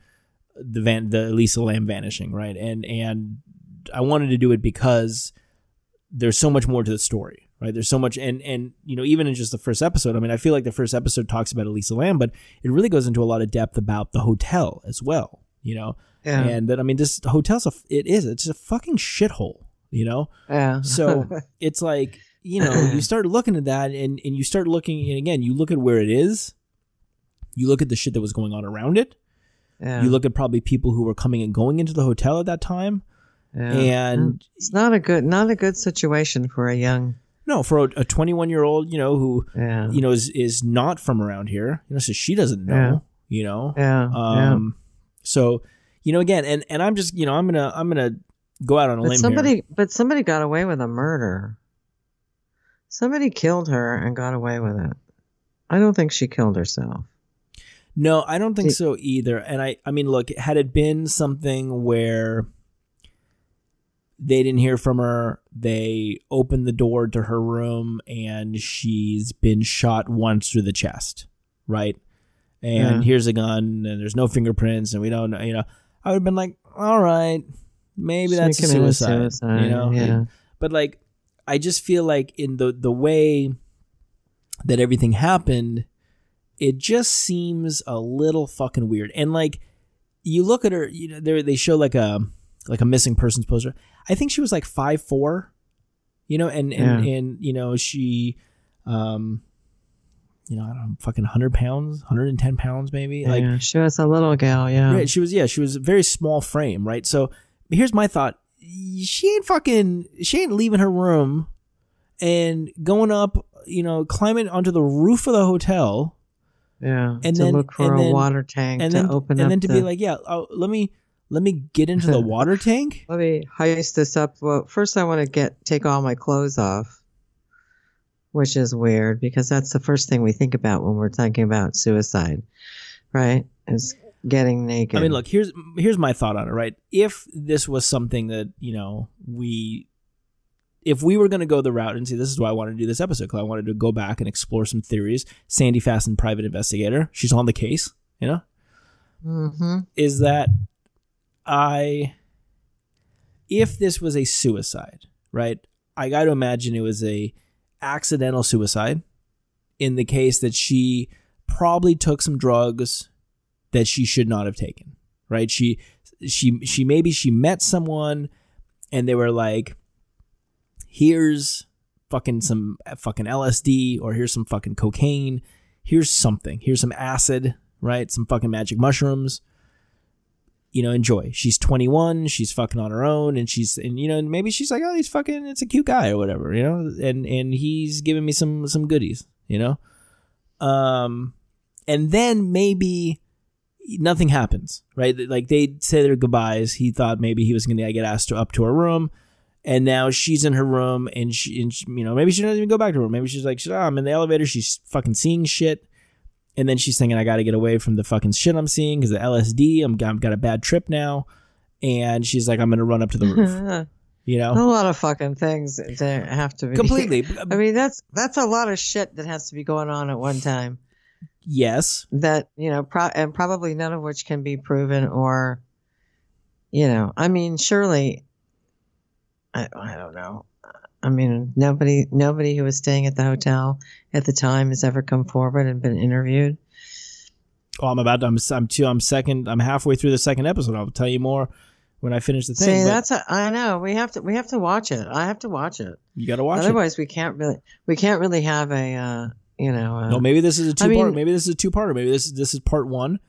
the van the Elisa Lam vanishing, right? And and I wanted to do it because there's so much more to the story, right? There's so much, and and you know, even in just the first episode, I mean, I feel like the first episode talks about Elisa Lam, but it really goes into a lot of depth about the hotel as well, you know, yeah. and that I mean, this hotel's a, it is, it's a fucking shithole, you know. yeah. So it's like you know, you start looking at that, and and you start looking, and again, you look at where it is, you look at the shit that was going on around it, yeah. you look at probably people who were coming and going into the hotel at that time, yeah. and it's not a good, not a good situation for a young, no, for a 21 year old, you know, who yeah. you know is is not from around here, you know, so she doesn't know, you know, yeah. yeah. um, so you know, again, and and I'm just, you know, I'm gonna I'm gonna go out on a But limb somebody, here. but somebody got away with a murder. Somebody killed her and got away with it. I don't think she killed herself. No, I don't think so either. And I, I mean, look, had it been something where they didn't hear from her, they opened the door to her room, and she's been shot once through the chest, right? And Yeah. here's a gun, and there's no fingerprints, and we don't know, you know. I would have been like, all right, maybe She that's a suicide, suicide, you know. yeah. but like, I just feel like in the the way that everything happened, it just seems a little fucking weird. And like, you look at her, you know, they they show like a like a missing persons poster. I think she was like five four, you know, and and Yeah. and you know she, um, you know, I don't know, fucking hundred pounds, hundred and ten pounds maybe. Like yeah, she was a little gal. Yeah, Right, she was yeah, she was a very small frame, right? So here's my thought. She ain't fucking. She ain't leaving her room and going up. You know, climbing onto the roof of the hotel. Yeah. And to then- look for a then- water tank and to then open and up And then to the, be like, yeah, oh, let me let me get into the water tank. let me heist this up. Well, first I want to get take all my clothes off, which is weird because that's the first thing we think about when we're thinking about suicide, right? Is getting naked. I mean, look, here's here's my thought on it, right? If this was something that, you know, we if we were going to go the route and see this is why I wanted to do this episode cuz I wanted to go back and explore some theories. Sandy Fasten private investigator, she's on the case, you know? hmm Is that I if this was a suicide, right? I got to imagine it was a accidental suicide in the case that she probably took some drugs that she should not have taken right she she she maybe she met someone and they were like here's fucking some fucking LSD or here's some fucking cocaine. Here's something. Here's some acid right? Some fucking magic mushrooms. You know enjoy. She's 21 she's fucking on her own and she's and you know and maybe she's like oh he's fucking it's a cute guy or whatever you know? And and he's giving me some some goodies you know? Um and then maybe nothing happens, right? Like they say their goodbyes. He thought maybe he was to get asked to up to her room, and now she's in her room, and she, and she, you know, maybe she doesn't even go back to her room. Maybe she's like, oh, I'm in the elevator. She's fucking seeing shit, and then she's thinking, I got to get away from the fucking shit I'm seeing because the LSD. I'm I've got a bad trip now, and she's like, I'm going to run up to the roof. You know a lot of fucking things that have to be completely. I mean, that's that's a lot of shit that has to be going on at one time. yes, That you know, pro- and probably none of which can be proven or, you know, I mean, surely. I I don't know. I mean, nobody nobody who was staying at the hotel at the time has ever come forward and been interviewed. Oh, I'm about. To, I'm. I'm two. I'm second. I'm halfway through the second episode. I'll tell you more when I finish the thing. See, but that's a, I know we have to we have to watch it. I have to watch it. you got to watch it. Otherwise, we can't really we can't really have a uh, you know. Uh, No, maybe this is a two I part. mean- maybe this is a two parter. Maybe this is this is part one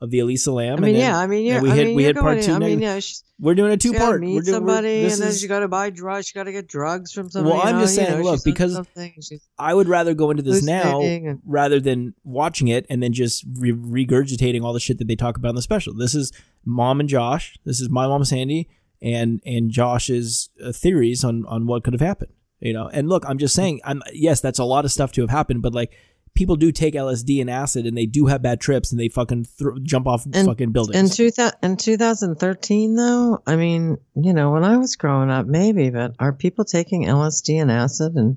of the Elisa Lam. I and mean, then- yeah, I mean, yeah, we I hit mean, we hit part two. I mean, yeah, we're doing a two part. meet We're doing somebody, and then is- she got to buy drugs. She got to get drugs from somebody. Well, I'm know, just you saying, know, look, because something, and she's- I would rather go into this now and- rather than watching it and then just re- regurgitating all the shit that they talk about in the special. This is mom and Josh. This is my mom Sandy and and Josh's uh, theories on on what could have happened. You know, and look, I'm just saying, I'm yes, that's a lot of stuff to have happened, but like. People do take LSD and acid, and they do have bad trips, and they fucking thro- jump off And- fucking buildings. in two thou- in 2013, though, I mean, you know, when I was growing up, maybe, but are people taking LSD and acid in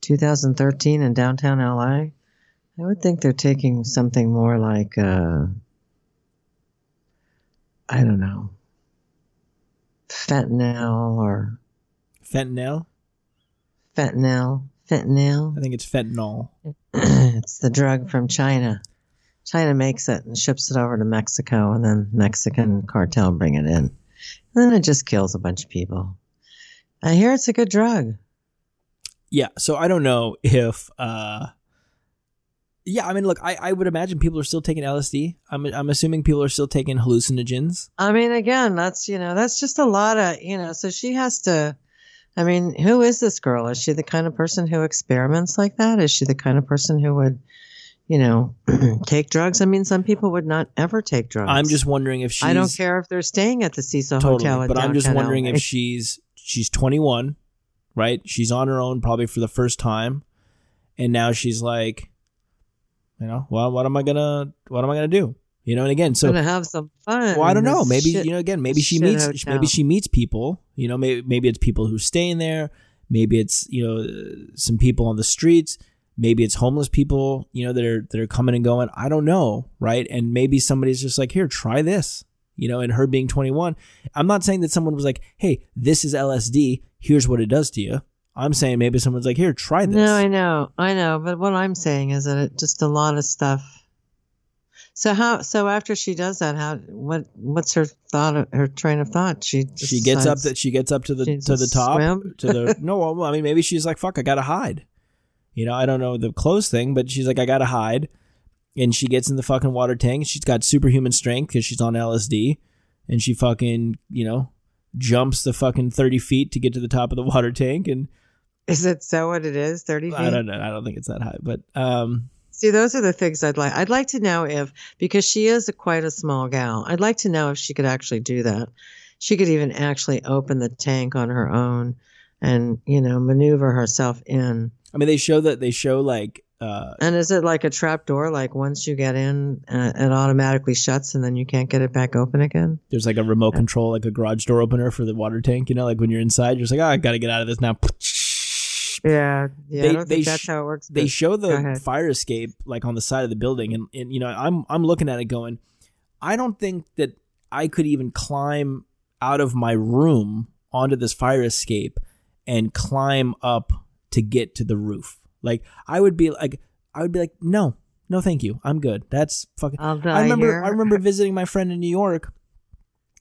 2013 in downtown LA? I would think they're taking something more like, uh, I don't know, fentanyl or Fentanyl, fentanyl, fentanyl. I think it's fentanyl. it's the drug from China. China makes it and ships it over to Mexico, and then Mexican cartel bring it in. And then it just kills a bunch of people. I hear it's a good drug. Yeah, so I don't know if uh yeah, I mean look, I, I would imagine people are still taking LSD. I'm I'm assuming people are still taking hallucinogens. I mean, again, that's you know, that's just a lot of you know. So she has to. I mean, who is this girl? Is she the kind of person who experiments like that? Is she the kind of person who would, you know, take drugs? I mean, some people would not ever take drugs. I'm just wondering if she's I don't care if they're staying at the Cecil totally, Hotel. but I'm just wondering LA. if she's she's 21, right? She's on her own probably for the first time, and now she's like, you know, well, what am I gonna what am I gonna do? You know, and again, so gonna have some fun. Well, I don't know. Maybe shit- you know. Again, maybe she meets. hotel. Maybe she meets people. You know, maybe maybe it's people who stay in there. Maybe it's you know some people on the streets. Maybe it's homeless people. You know that are that are coming and going. I don't know, right? And maybe somebody's just like, here, try this. You know, and her being 21, I'm not saying that someone was like, hey, this is LSD. Here's what it does to you. I'm saying maybe someone's like, here, try this. No, I know, I know. But what I'm saying is that it just a lot of stuff. So how? So after she does that, how? What? What's her thought? Her train of thought? She she gets up that she gets up to the to the top swim? to the no well, i mean maybe she's like fuck i gotta hide you know i don't know the clothes thing but she's like i gotta hide and she gets in the fucking water tank she's got superhuman strength because she's on lsd and she fucking you know jumps the fucking 30 feet to get to the top of the water tank and Is it so what it is? 30 feet? i don't know i don't think it's that high but um See, those are the things I'd like. I'd like to know if, because she is a, quite a small gal, I'd like to know if she could actually do that. She could even actually open the tank on her own and, you know, maneuver herself in. i mean they show that they show like uh And is it like a trap door? Like once you get in, uh, it automatically shuts and then you can't get it back open again? there's like a remote control like a garage door opener for the water tank you know like when you're inside you're just like oh i gotta get out of this now Yeah. Yeah. They- I don't think sh- that's how it works. they show the fire escape like on the side of the building and, and you know i'm i'm looking at it going i don't think that i could even climb out of my room onto this fire escape and climb up to get to the roof like i would be like i would be like no no thank you i'm good that's fucking I remember here. I remember visiting my friend in New York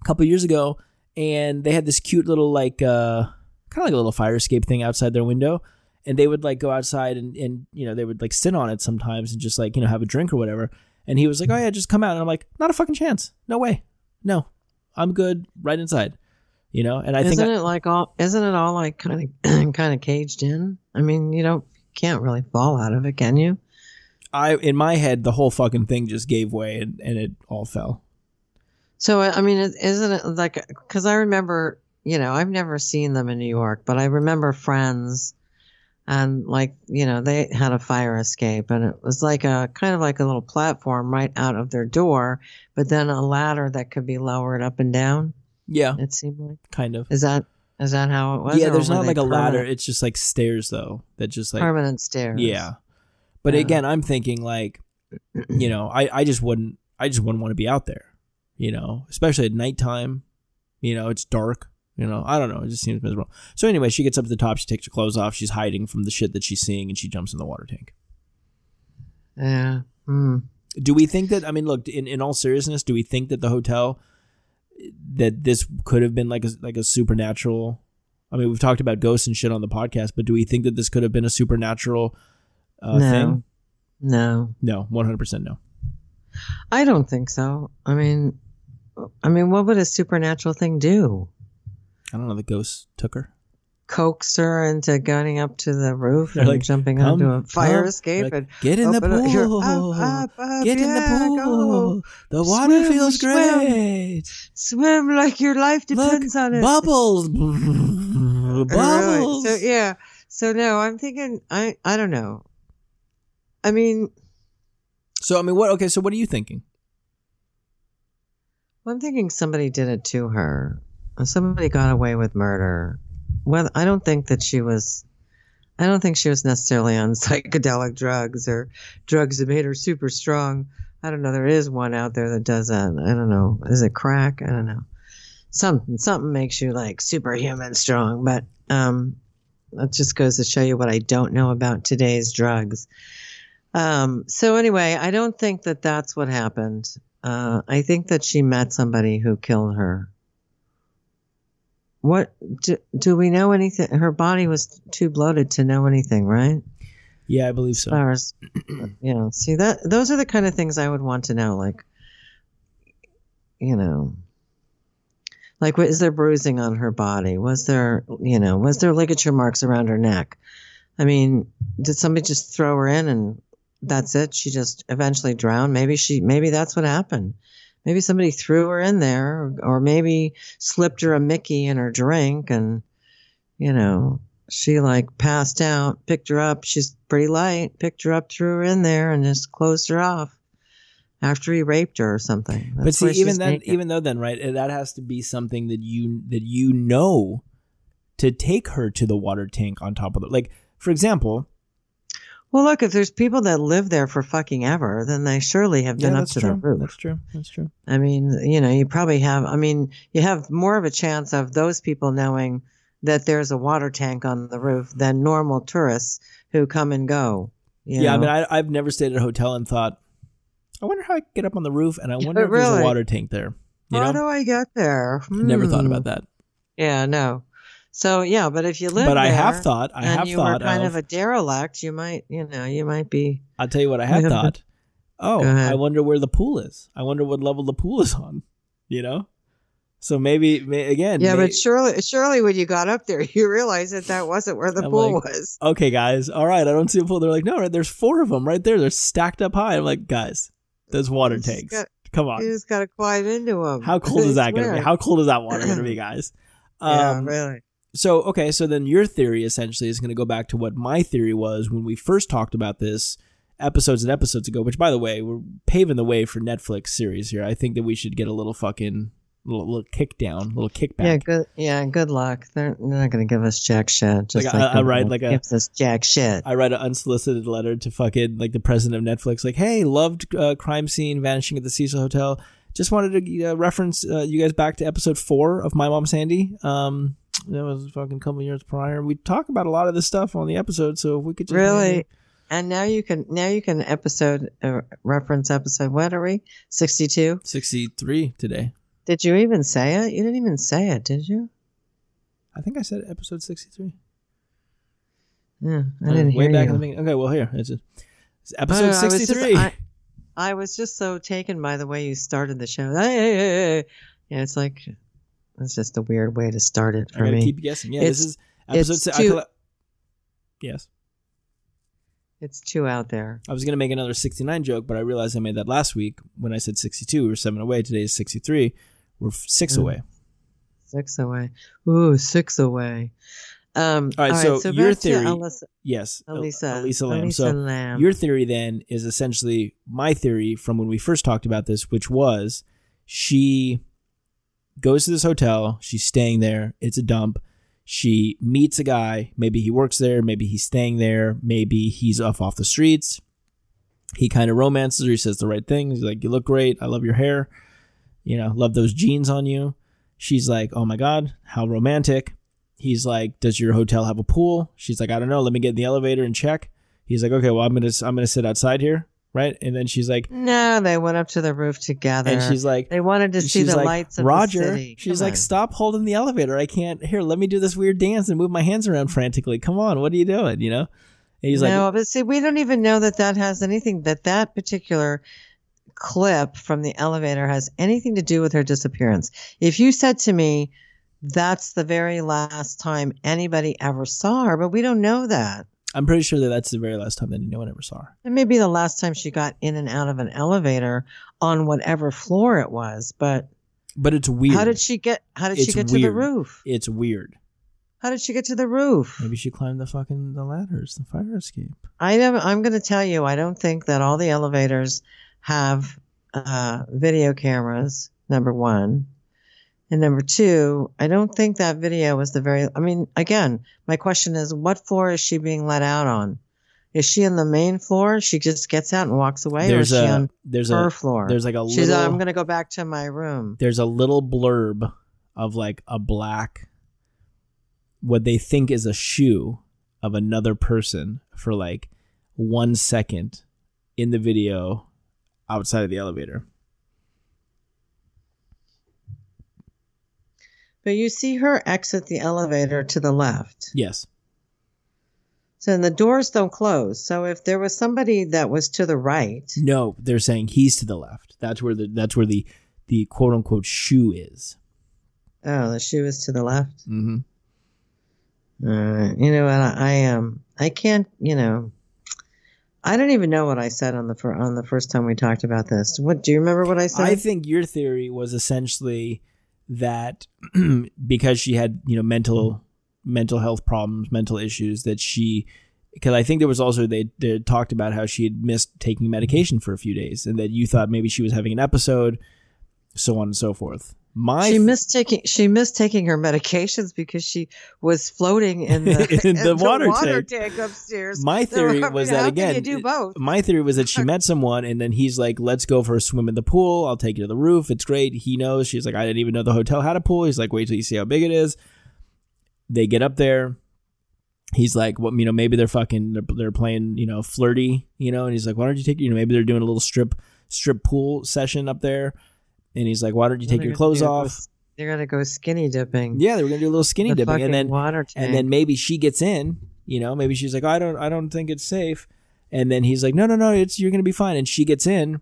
a couple years ago and they had this cute little like uh kind of like a little fire escape thing outside their window and they would like go outside and and you know they would like sit on it sometimes and just like you know have a drink or whatever and he was like oh yeah just come out and I'm like not a fucking chance no way no I'm good right inside you know and I think isn't think I- it like all? Isn't it all like kind of kind of caged in? I mean, you don't can't really fall out of it, can you? I in my head the whole fucking thing just gave way and, and it all fell So I I mean, is isn't it like? Because I remember, you know, I've never seen them in New York, but I remember friends, and like, you know, they had a fire escape, and it was like a kind of like a little platform right out of their door, but then a ladder that could be lowered up and down. yeah It seemed like kind of is that is that how it was? yeah there's not like a ladder it's just like stairs though that just like permanent stairs. Yeah. But Yeah. again, I'm thinking like, you know, I, I just wouldn't I just wouldn't want to be out there. You know, especially at nighttime. You know, it's dark. You know, I don't know. It just seems miserable. So anyway, she gets up to the top. She takes her clothes off. She's hiding from the shit that she's seeing, and she jumps in the water tank. Yeah. Hmm. Do we think that? I mean, look. In, in all seriousness, do we think that the hotel that this could have been like a like a supernatural? I mean, we've talked about ghosts and shit on the podcast, but do we think that this could have been a supernatural uh, no. thing? No. No, one hundred percent no. I don't think so. I mean, I mean, what would a supernatural thing do? I don't know. The ghost took her. Coax her into going up to the roof They're and like, jumping "Come, onto a fire come." escape Like, and Get in the open up- you're pool. up, up, up, Get in the pool. go. The water Swim, feels great. swim like your life depends Look, on it. bubbles. Right. bubbles. So yeah. So no, I'm thinking. I I don't know. I mean, So I mean, what? Okay, so what are you thinking? I'm thinking somebody did it to her. Somebody got away with murder. Well, I don't think that she was. I don't think she was necessarily on psychedelic drugs or drugs that made her super strong. I don't know. There is one out there that does that. I don't know. Is it crack? I don't know. Something something makes you like superhuman strong, but um, that just goes to show you what I don't know about today's drugs. Um, so anyway, I don't think that that's what happened. Uh, I think that she met somebody who killed her. What do, do we know anything? Her body was too bloated to know anything, right? Yeah, I believe so. as you know, see that those are the kind of things I would want to know. Like, you know, like was there bruising on her body? Was there, you know, was there ligature marks around her neck? I mean, did somebody just throw her in and that's it? She just eventually drowned. Maybe she, maybe that's what happened. Maybe somebody threw her in there, or, or maybe slipped her a Mickey in her drink, and you know, she like passed out, picked her up. She's pretty light, picked her up, threw her in there, and just closed her off after he raped her or something. but see, even then, even though then, right? Eh, that has to be something that you that you know to take her to the water tank on top of the like. For example, well, look, if there's people that live there for fucking ever, then they surely have yeah, been up to true. the roof. That's true. That's true. I mean, you know, you probably have, I mean, you have more of a chance of those people knowing that there's a water tank on the roof than normal tourists who come and go. yeah, I mean, I, I've never stayed at a hotel and thought, I wonder how I get up on the roof, and I wonder if there's a water tank there. You how know, do I get there? I never thought Hmm. about that. Yeah, no. So yeah, but if you live But I have thought. I have you thought were kind of. of, a derelict, you might, you know, you might be. I'll tell you what I have thought. Oh, I wonder where the pool is. I wonder what level the pool is on. You know, So maybe may, again. Yeah, but surely, surely when you got up there, you realized that that wasn't where the I'm pool like, was. okay, guys, all right, I don't see a pool. They're like, no, right, there's four of them right there. They're stacked up high. I'm like, guys, there's water tanks. got- Come on, You just got to climb into them. How cold is that going to be? How cold is that water going to be, guys? yeah, Um, really. So okay so then your theory essentially is going to go back to what my theory was when we first talked about this episodes and episodes ago which by the way we're paving the way for netflix series here i think that we should get a little fucking little, little kick down little kickback Yeah, good. Yeah, good luck. They're, they're not going to give us jack shit. Just Like, like, I- I write like a- gives us jack shit. I write an unsolicited letter to fucking like the president of Netflix, like, "Hey, loved uh, crime scene vanishing at the Cecil Hotel. Just wanted to uh, reference uh, you guys back to episode four of My Mom Sandy. Um, that was a fucking couple years prior. We talk about a lot of this stuff on the episode, so if we could just Really? maybe- And now you can now you can episode uh, reference episode. What are we? Sixty two. 63 today. Did you even say it? You didn't even say it, did you? I think I said episode 63. Yeah, I uh, didn't Way hear back you. in the beginning. Okay, well, here. It's, it's uh, episode don't know, I was just- 63. I, was just so taken by the way you started the show. Hey, hey, hey. Yeah, it's like it's just a weird way to start it I for gotta me. keep guessing. Yeah, It's- this is episode it's si- I too- colla- Yes. It's two out there. I was going to make another 69 joke, but I realized I made that last week when I said 62. We were seven away. Today is 63. We're six Mm. away. Six away. Ooh, six away. Um, All right, so your theory- Alyssa, Yes. El- Elisa, Elisa Lam. Elisa so Lam. your theory then is essentially my theory from when we first talked about this, which was she goes to this hotel. She's staying there. It's a dump. She meets a guy. Maybe he works there. Maybe he's staying there. Maybe he's off off the streets. He kind of romances her. He says the right things. He's like, "You look great. I love your hair. You know, love those jeans on you." She's like, "Oh my god, how romantic." He's like, "Does your hotel have a pool?" She's like, "I don't know. Let me get in the elevator and check." He's like, "Okay, well, I'm gonna I'm gonna sit outside here, right?" And then she's like, no, they went up to the roof together. and she's like, they wanted to see the like, lights of Roger. the city. She's Come like, on. stop holding the elevator. I can't. Here, let me do this weird dance and move my hands around frantically. Come on, what are you doing? You know? And he's no, like, but see, we don't even know that that has anything. That that particular clip from the elevator has anything to do with her disappearance. If you said to me, "That's the very last time anybody ever saw her," but we don't know that. I'm pretty sure that that's the very last time that anyone ever saw her. It may be the last time she got in and out of an elevator on whatever floor it was. But But it's weird. how did she get? How did she It's get to the roof? It's weird. How did she get to the roof? Maybe she climbed the fucking the ladders, the fire escape. I never, I'm going to tell you, I don't think that all the elevators have uh, video cameras. Number one, and number two, I don't think that video was the very. I mean, again, my question is, what floor is she being let out on? Is she on the main floor? She just gets out and walks away, There's or is she on there's her a floor? there's like a She's. little I'm going to go back to my room. there's a little blurb of like a black what they think is a shoe of another person for like one second in the video outside of the elevator. But you see her exit the elevator to the left. Yes. So and the doors don't close. So if there was somebody that was to the right, No, they're saying he's to the left. That's where the that's where the the quote unquote shoe is. oh, the shoe is to the left. Mm-hmm. Uh, you know, and I, I am. I can't. You know, I don't even know what I said on the fir- on the first time we talked about this. What do you remember? What I said? I think your theory was essentially that because she had you know mental mental health problems, mental issues, that she because I think there was also they, they talked about how she had missed taking medication for a few days, and that you thought maybe she was having an episode, so on and so forth. My she missed taking she missed taking her medications because she was floating in the, In the water tank. upstairs. My So, theory I mean, was that again. You do both. My theory was that she met someone, and then he's like, "Let's go for a swim in the pool. I'll take you to the roof. It's great." He knows. She's like, "I didn't even know the hotel had a pool." He's like, "Wait till you see how big it is." They get up there. He's like, "Well, you know, maybe they're fucking, they're, they're playing, you know, flirty, you know." And he's like, "Why don't you take, you know, maybe they're doing a little strip strip pool session up there." And he's like, "Why don't you take your clothes off?" They're gonna go skinny dipping. Yeah, they were gonna do a little skinny the dipping, and then water tank. and then maybe she gets in you know maybe she's like i don't i don't think it's safe and then he's like no no no it's you're gonna be fine and she gets in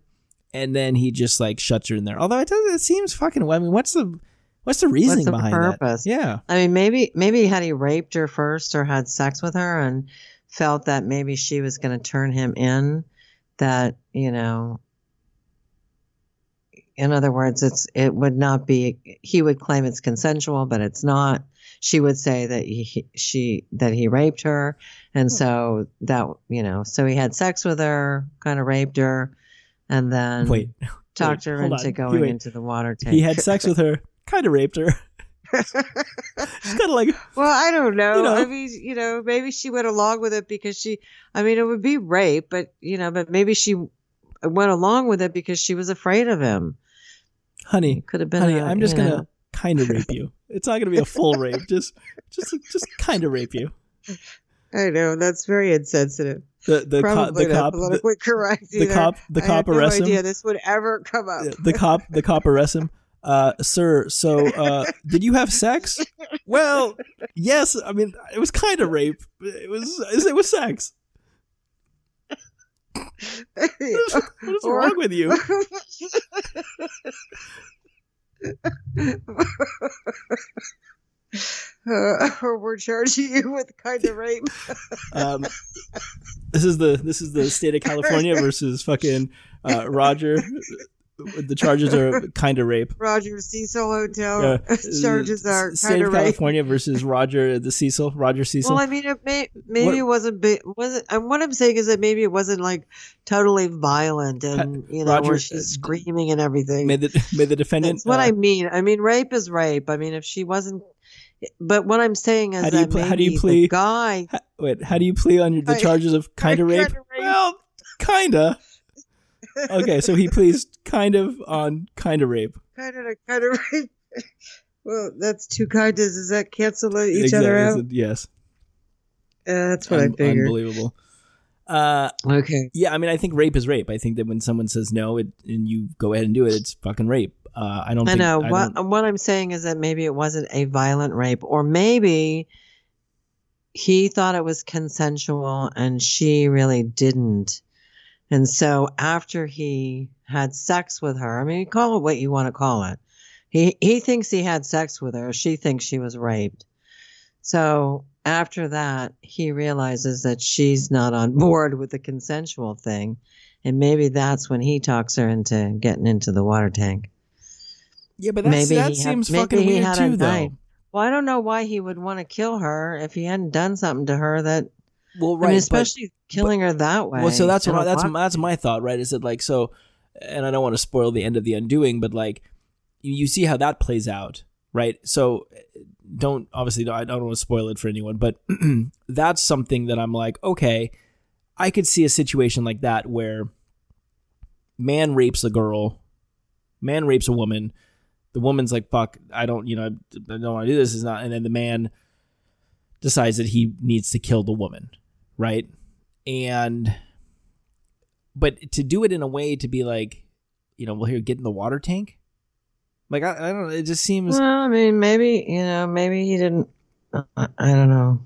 and then he just like shuts her in there although it does it seems fucking i mean what's the What's the reasoning the behind purpose? that? Yeah. I mean, maybe maybe had he raped her first or had sex with her and felt that maybe she was going to turn him in, that you know. In other words, it's it would not be. He would claim it's consensual, but it's not. She would say that he she that he raped her, and hmm. so that you know, so he had sex with her, kind of raped her, and then Wait. talked wait, her into on. going Wait. into the water tank. He had sex with her, kind of raped her. She's kind of like, Well, I don't know. You know. I mean, you know, maybe she went along with it because she. I mean, it would be rape, but you know, but maybe she went along with it because she was afraid of him. Honey, could have been. honey, i I'm just gonna kind of rape you. It's not gonna be a full rape. Just, just, just kind of rape you. I know that's very insensitive. The the cop, Probably the cop, the, politically correct. the cop, the I cop no him. idea this would ever come up. the cop the cop arrests him uh sir so uh did you have sex well yes i mean it was kind of rape it was it was sex what is wrong with you Uh, or we're charging you with kind of rape. um this is the this is the state of california versus fucking uh roger the charges are kind of rape Roger Cecil Hotel Uh, charges are kind of rape. california versus roger the cecil roger cecil Well, I mean, it may, maybe What- it wasn't. Wasn't. And what I'm saying is that maybe it wasn't like totally violent and you know Roger, where uh, she's screaming and everything. may the may the defendant That's what uh, I mean. I mean, rape is rape. I mean, if she wasn't. But what I'm saying is How do you that pl- maybe how do you the guy. Ha- Wait, how do you plea on your, the charges of kind of rape. Well, kinda. Okay, so he pleads kind of on kind of rape. Kind of, kind of rape. Well, that's two kinds. Does that cancel each Exactly, other out? Yes, Uh, that's what Un- I figured. unbelievable. Uh, Okay. yeah, I mean, I think rape is rape. I think that when someone says no, it, and you go ahead and do it, it's fucking rape. Uh, I don't. I think, know. I what don't- what I'm saying is that maybe it wasn't a violent rape, or maybe he thought it was consensual and she really didn't. And so after he had sex with her, I mean, call it what you want to call it. He he thinks he had sex with her. She thinks she was raped. So after that, he realizes that she's not on board with the consensual thing, and maybe that's when he talks her into getting into the water tank. yeah, but that's, maybe that had- seems maybe fucking weird had too, though. Well, I don't know why he would want to kill her if he hadn't done something to her that. Well, I right, mean, but- especially killing her that way. Well, so that's what that's that's my thought, right? Is that like so? And I don't want to spoil the end of the undoing, but like you- you see how that plays out, right? So don't obviously I don't want to spoil it for anyone, but that's something that I'm like, okay, I could see a situation like that where man rapes a girl, man rapes a woman, the woman's like, fuck, I don't, you know, I don't want to do this. Is not, and then the man decides that he needs to kill the woman, right? And but to do it in a way to be like, you know, well, here, get in the water tank. Like I, I don't know. It just seems, Well, I mean, maybe you know, maybe he didn't. I, I don't know.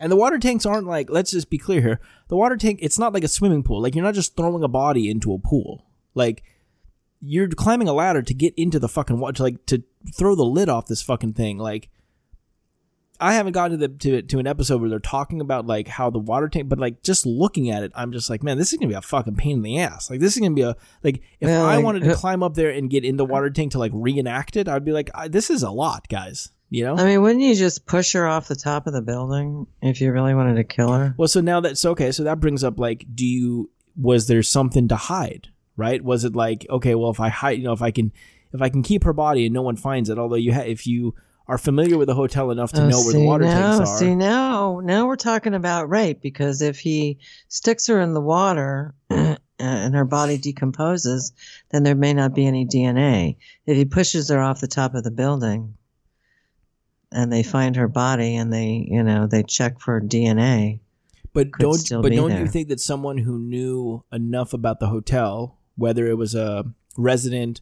and the water tanks aren't like. Let's just be clear here. The water tank, it's not like a swimming pool. Like you're not just throwing a body into a pool. Like you're climbing a ladder to get into the fucking water, to like to throw the lid off this fucking thing. Like I haven't gotten to the to to an episode where they're talking about like how the water tank, but like just looking at it, I'm just like, man, this is gonna be a fucking pain in the ass. Like this is gonna be a like if Yeah, I like, wanted to uh, climb up there and get in the water tank to like reenact it, I'd be like, I, this is a lot, guys. You know. I mean, wouldn't you just push her off the top of the building if you really wanted to kill her? Well, so now that's okay. So that brings up like, do you was there something to hide? Right? Was it like, okay, well, if I hide, you know, if I can, if I can keep her body and no one finds it, although you ha- if you are familiar with the hotel enough to Oh, know where the water now, tanks are, See now, now we're talking about rape because if he sticks her in the water and her body decomposes, then there may not be any DNA. If he pushes her off the top of the building and they find her body and they, you know, they check for DNA. but don't, but don't you think that someone who knew enough about the hotel, whether it was a resident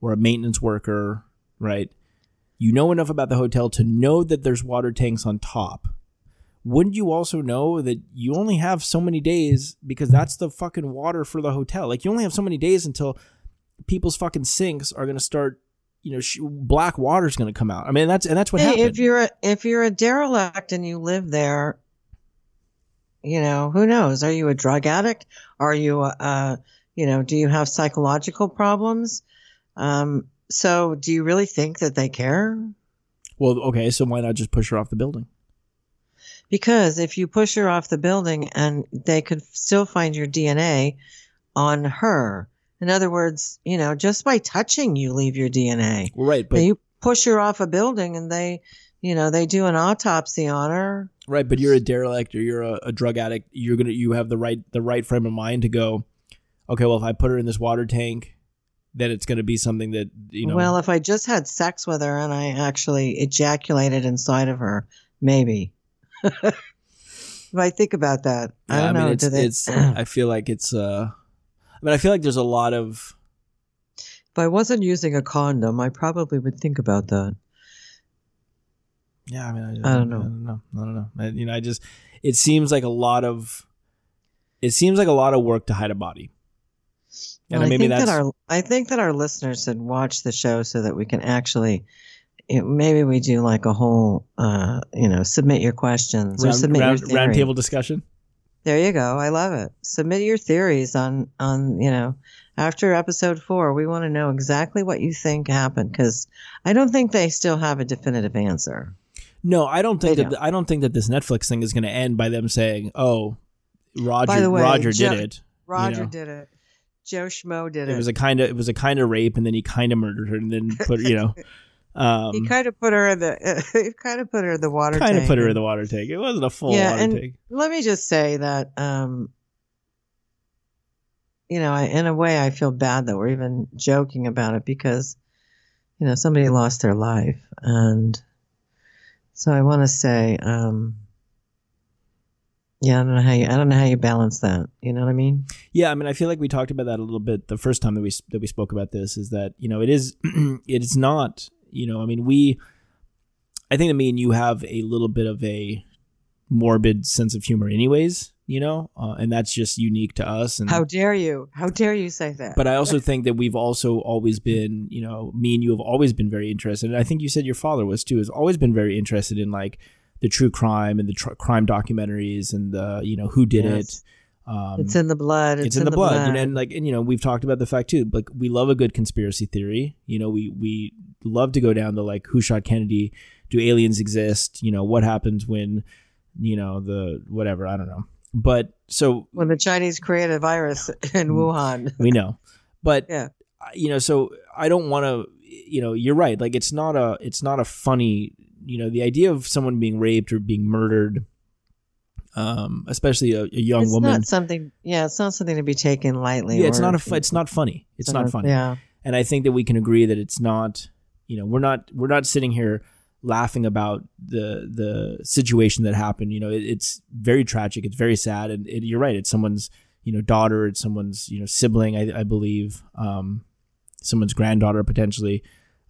or a maintenance worker, right? You know enough about the hotel to know that there's water tanks on top. Wouldn't you also know that you only have so many days because that's the fucking water for the hotel? Like you only have so many days until people's fucking sinks are going to start you know, sh- black water's going to come out. I mean, that's and that's what Hey, happened. if you're a, if you're a derelict and you live there, you know who knows? Are you a drug addict? Are you a, uh, you know, do you have psychological problems? Um, so do you really think that they care? well, okay, so why not just push her off the building? Because if you push her off the building and they could still find your DNA on her. In other words, you know, just by touching you leave your DNA. Right, but you push her off a building and they, you know, they do an autopsy on her. right, but you're a derelict or you're a, a drug addict. You're gonna you have the right the right frame of mind to go. Okay, well, if I put her in this water tank, then it's going to be something that you know. Well, if I just had sex with her and I actually ejaculated inside of her, maybe. if I think about that, I don't know. mean, it's, do they- it's. I feel like it's. uh I mean, I feel like there's a lot of. if I wasn't using a condom, I probably would think about that. Yeah, I mean, I, I don't know. I don't know. I don't know. I, you know, I just. It seems like a lot of. It seems like a lot of work to hide a body. And Well, I maybe think that's that our I think that our listeners should watch the show so that we can actually. It, maybe we do like a whole, uh, you know, submit your questions or submit round, your theory. round table discussion. There you go. I love it. Submit your theories on on you know after episode four. We want to know exactly what you think happened because I don't think they still have a definitive answer. No, I don't think They that. I don't think that this Netflix thing is going to end by them saying, "Oh, Roger, way, Roger Jo- did it." Roger know. did it. Joe Schmo did It it. was a kind of it was a kind of rape, and then he kind of murdered her, and then put you know, um, he kind of put her in the. he kind of put her in the water. kind of put her in the water tank. It wasn't a full Yeah, water and- tank. Let me just say that, um, you know, I, in a way, I feel bad that we're even joking about it because, you know, somebody lost their life, and so I want to say, um, yeah, I don't know how you, I don't know how you balance that. You know what I mean? Yeah, I mean, I feel like we talked about that a little bit the first time that we that we spoke about this. Is that you know it is it is not you know I mean we I think that me and you have a little bit of a morbid sense of humor, anyways. You know, uh, and that's just unique to us. And How dare you? How dare you say that? but I also think that we've also always been, you know, me and you have always been very interested. And I think you said your father was too. Has always been very interested in like the true crime and the tr- crime documentaries and the you know who did Yes. it. Um, it's in the blood. It's, it's in, the, blood, And, and like and you know we've talked about the fact too like we love a good conspiracy theory you know we we love to go down the like who shot kennedy do aliens exist you know what happens when you know the whatever i don't know but so when the Chinese created a virus in Wuhan. we know but Yeah. you know so i don't want to you know you're right like it's not a it's not a funny you know the idea of someone being raped or being murdered um especially a, a young it's woman not something. Yeah, it's not something to be taken lightly. yeah it's not a it's not funny it's not funny Yeah. and I think that we can agree that it's not, you know, we're not we're not sitting here laughing about the the situation that happened. You know, it, it's very tragic. It's very sad, and it, you're right. It's someone's you know daughter. It's someone's you know sibling. I, I believe, um, someone's granddaughter potentially.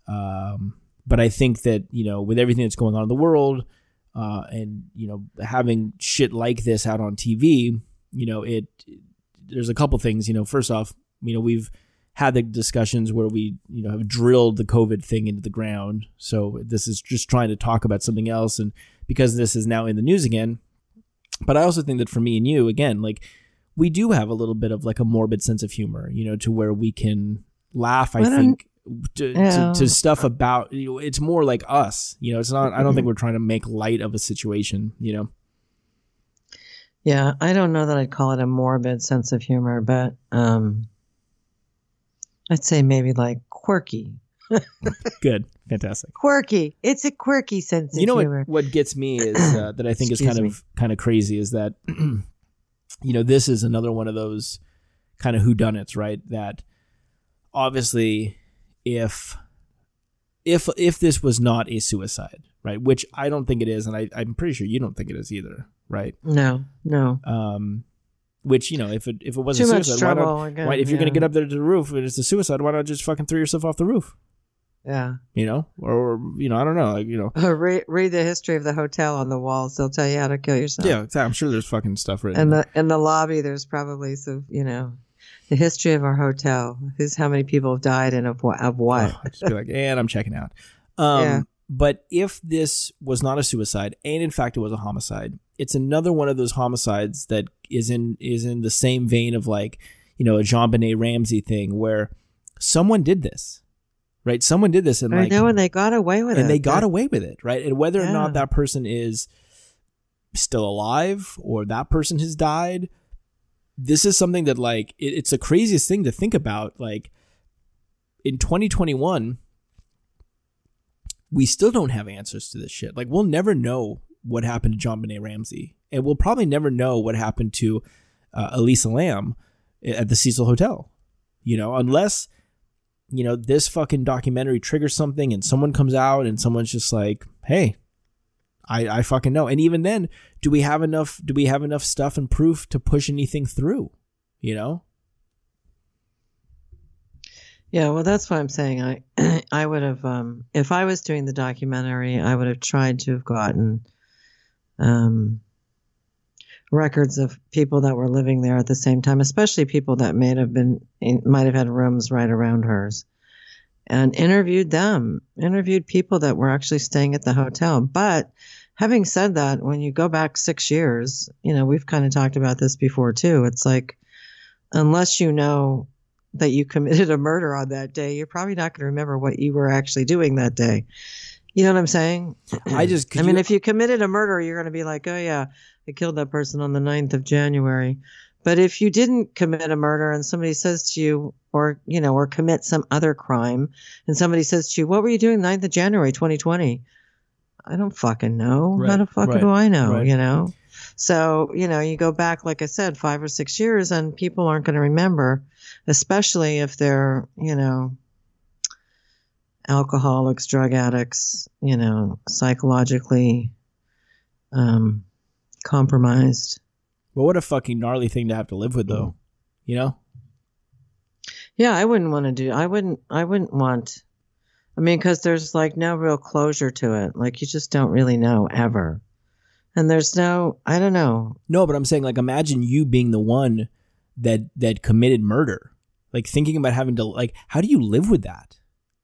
Um, but I think that you know with everything that's going on in the world, uh, and you know having shit like this out on TV, you know it. There's a couple things. You know, first off, you know we've had the discussions where we you know have drilled the covid thing into the ground so this is just trying to talk about something else and because this is now in the news again but i also think that for me and you again like we do have a little bit of like a morbid sense of humor you know to where we can laugh i Well, think to, yeah. to, to stuff about you know, it's more like us you know it's not i don't think we're trying to make light of a situation you know Yeah, I don't know that I'd call it a morbid sense of humor, but um, I'd say maybe like quirky. good fantastic Quirky. It's a quirky sense you know of what, humor. what gets me is uh, that I think is kind me. of kind of crazy is that you know this is another one of those kind of whodunits, right? That obviously if if if this was not a suicide, right, which I don't think it is, and I, I'm pretty sure you don't think it is either, right? No, no. Um, which you know, if it if it wasn't much suicide, why not? again, Why, if you're gonna get up there to the roof and it's a suicide, why not just fucking throw yourself off the roof? Yeah. You know, or, or you know, I don't know, like you know, read, read the history of the hotel on the walls. They'll tell you how to kill yourself. yeah, I'm sure there's fucking stuff written. And the in the lobby, there's probably some, you know, the history of our hotel. Who's how many people have died and of what? Of what? Oh, just be like, and I'm checking out. Um, Yeah. But if this was not a suicide, and in fact it was a homicide, it's another one of those homicides that is in is in the same vein of like, you know, a JonBenét Ramsey thing where someone did this, right? Someone did this, and I like, know, and they got away with it. and they got away with it, right? And whether or not that person is still alive or that person has died, this is something that like it, it's the craziest thing to think about. Like in 2021, we still don't have answers to this shit. Like we'll never know what happened to JonBenét Ramsey, and we'll probably never know what happened to uh, Elisa Lam at the Cecil Hotel. You know, unless you know this fucking documentary triggers something, and someone comes out and someone's just like, "Hey, I I fucking know." And even then, do we have enough? Do we have enough stuff and proof to push anything through? You know? Yeah, well, that's why I'm saying I, I would have, um, if I was doing the documentary, I would have tried to have gotten, um, records of people that were living there at the same time, especially people that may have been, might have had rooms right around hers, and interviewed them, interviewed people that were actually staying at the hotel. But having said that, when you go back six years, you know, we've kind of talked about this before too. It's like, unless you know that you committed a murder on that day, you're probably not going to remember what you were actually doing that day. You know what I'm saying? I just- I mean, you- if you committed a murder, you're going to be like, oh, yeah, I killed that person on the 9th of January. But if you didn't commit a murder and somebody says to you, or, you know, or commit some other crime, and somebody says to you, what were you doing 9th of January 2020? I don't fucking know. How the fuck right, do I know? right. You know? So, you know, you go back, like I said, five or six years, and people aren't going to remember, especially if they're, you know, alcoholics, drug addicts, you know, psychologically um, compromised. But what a fucking gnarly thing to have to live with, though. Mm-hmm. You know? Yeah, I wouldn't want to do. I wouldn't. I wouldn't want. I mean, because there's like no real closure to it. Like you just don't really know ever, and there's no. I don't know. No, but I'm saying like imagine you being the one that that committed murder. Like thinking about having to like how do you live with that?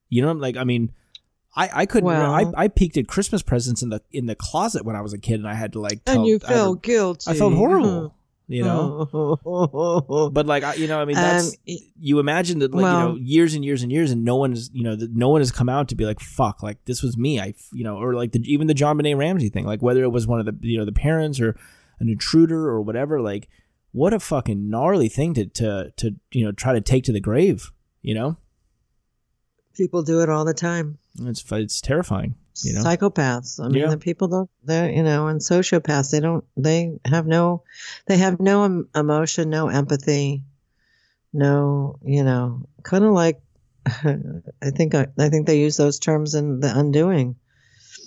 You know, I'm like I mean, I I couldn't. Well- I I peeked at Christmas presents in the in the closet when I was a kid, and I had to like. Tell, and you I had guilty. I felt horrible. You know. But like I, you know, I mean, that's Um, you imagine that like you know years and years and years, and no one is you know that no one has come out to be like fuck, like this was me. I you know, or like the even the JonBenét Ramsey thing, like whether it was one of the you know the parents or an intruder or whatever, like what a fucking gnarly thing to to to you know try to take to the grave. You know, people do it all the time. it's it's terrifying. You know, psychopaths. I mean, Yeah. the people don't. They you know, and sociopaths. They don't. They have no. They have no emotion, no empathy, no. You know, kind of like. I think I, I think they use those terms in the Undoing.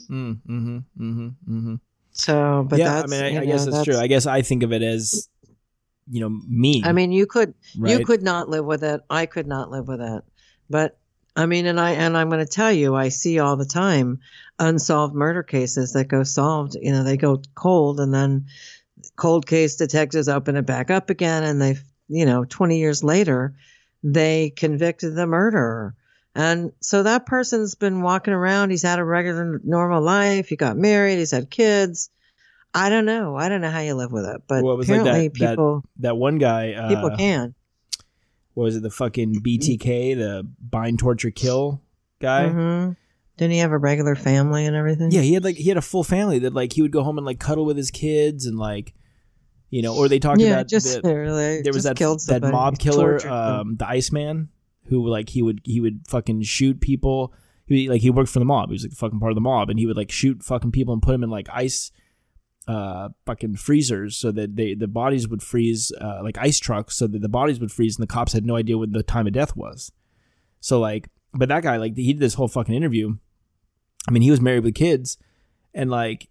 mm, mm-hmm, mm-hmm, mm-hmm. So, but yeah, I mean, I, I guess know, that's, true. I guess I think of it as you know me. I mean, you could right? you could not live with it. I could not live with it. But I mean, and I and I'm going to tell you, I see all the time unsolved murder cases that go solved. You know, they go cold, and then cold case detectives open it back up again, and they, you know, 20 years later, they convicted the murderer. And so that person's been walking around. He's had a regular, normal life. He got married. He's had kids. I don't know. I don't know how you live with it, but Well, it was like that- apparently that people that one guy. Uh, people can. What was it the fucking BTK, the bind, torture, kill guy? hmm Didn't he have a regular family and everything? Yeah, he had like he had a full family that like he would go home and like cuddle with his kids and like, you know, or they talked yeah. about Just the- there was that killed that mob killer, um, the Iceman, who like he would he would fucking shoot people. He like he worked for the mob. He was like fucking part of the mob, and he would like shoot fucking people and put them in like ice, uh, fucking freezers so that they the bodies would freeze, uh, like ice trucks, so that the bodies would freeze, and the cops had no idea what the time of death was. So like, but that guy like he did this whole fucking interview. I mean, he was married with kids, and like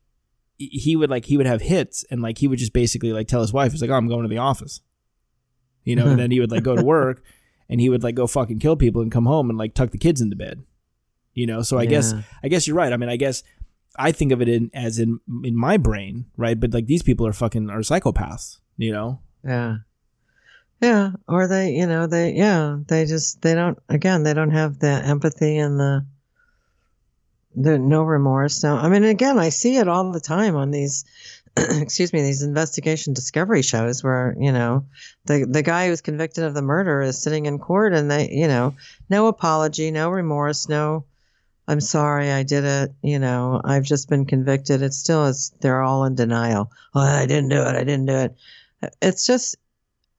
he would like he would have hits, and like he would just basically like tell his wife, he's like, "Oh, I'm going to the office," you know, and then he would like go to work, and he would like go fucking kill people and come home and like tuck the kids into bed, you know. So I guess I guess you're right. I mean, I guess I think of it in as in in my brain, right? But like these people are fucking are psychopaths, you know. Yeah. Yeah, or they, you know, they, yeah, they just, they don't, again, they don't have the empathy and the, the no remorse. Now, I mean, again, I see it all the time on these, excuse me, these investigation discovery shows where, you know, the, the guy who's convicted of the murder is sitting in court and they, you know, no apology, no remorse, no, I'm sorry, I did it. You know, I've just been convicted. It still is, they're all in denial. Oh, I didn't do it. I didn't do it. It's just,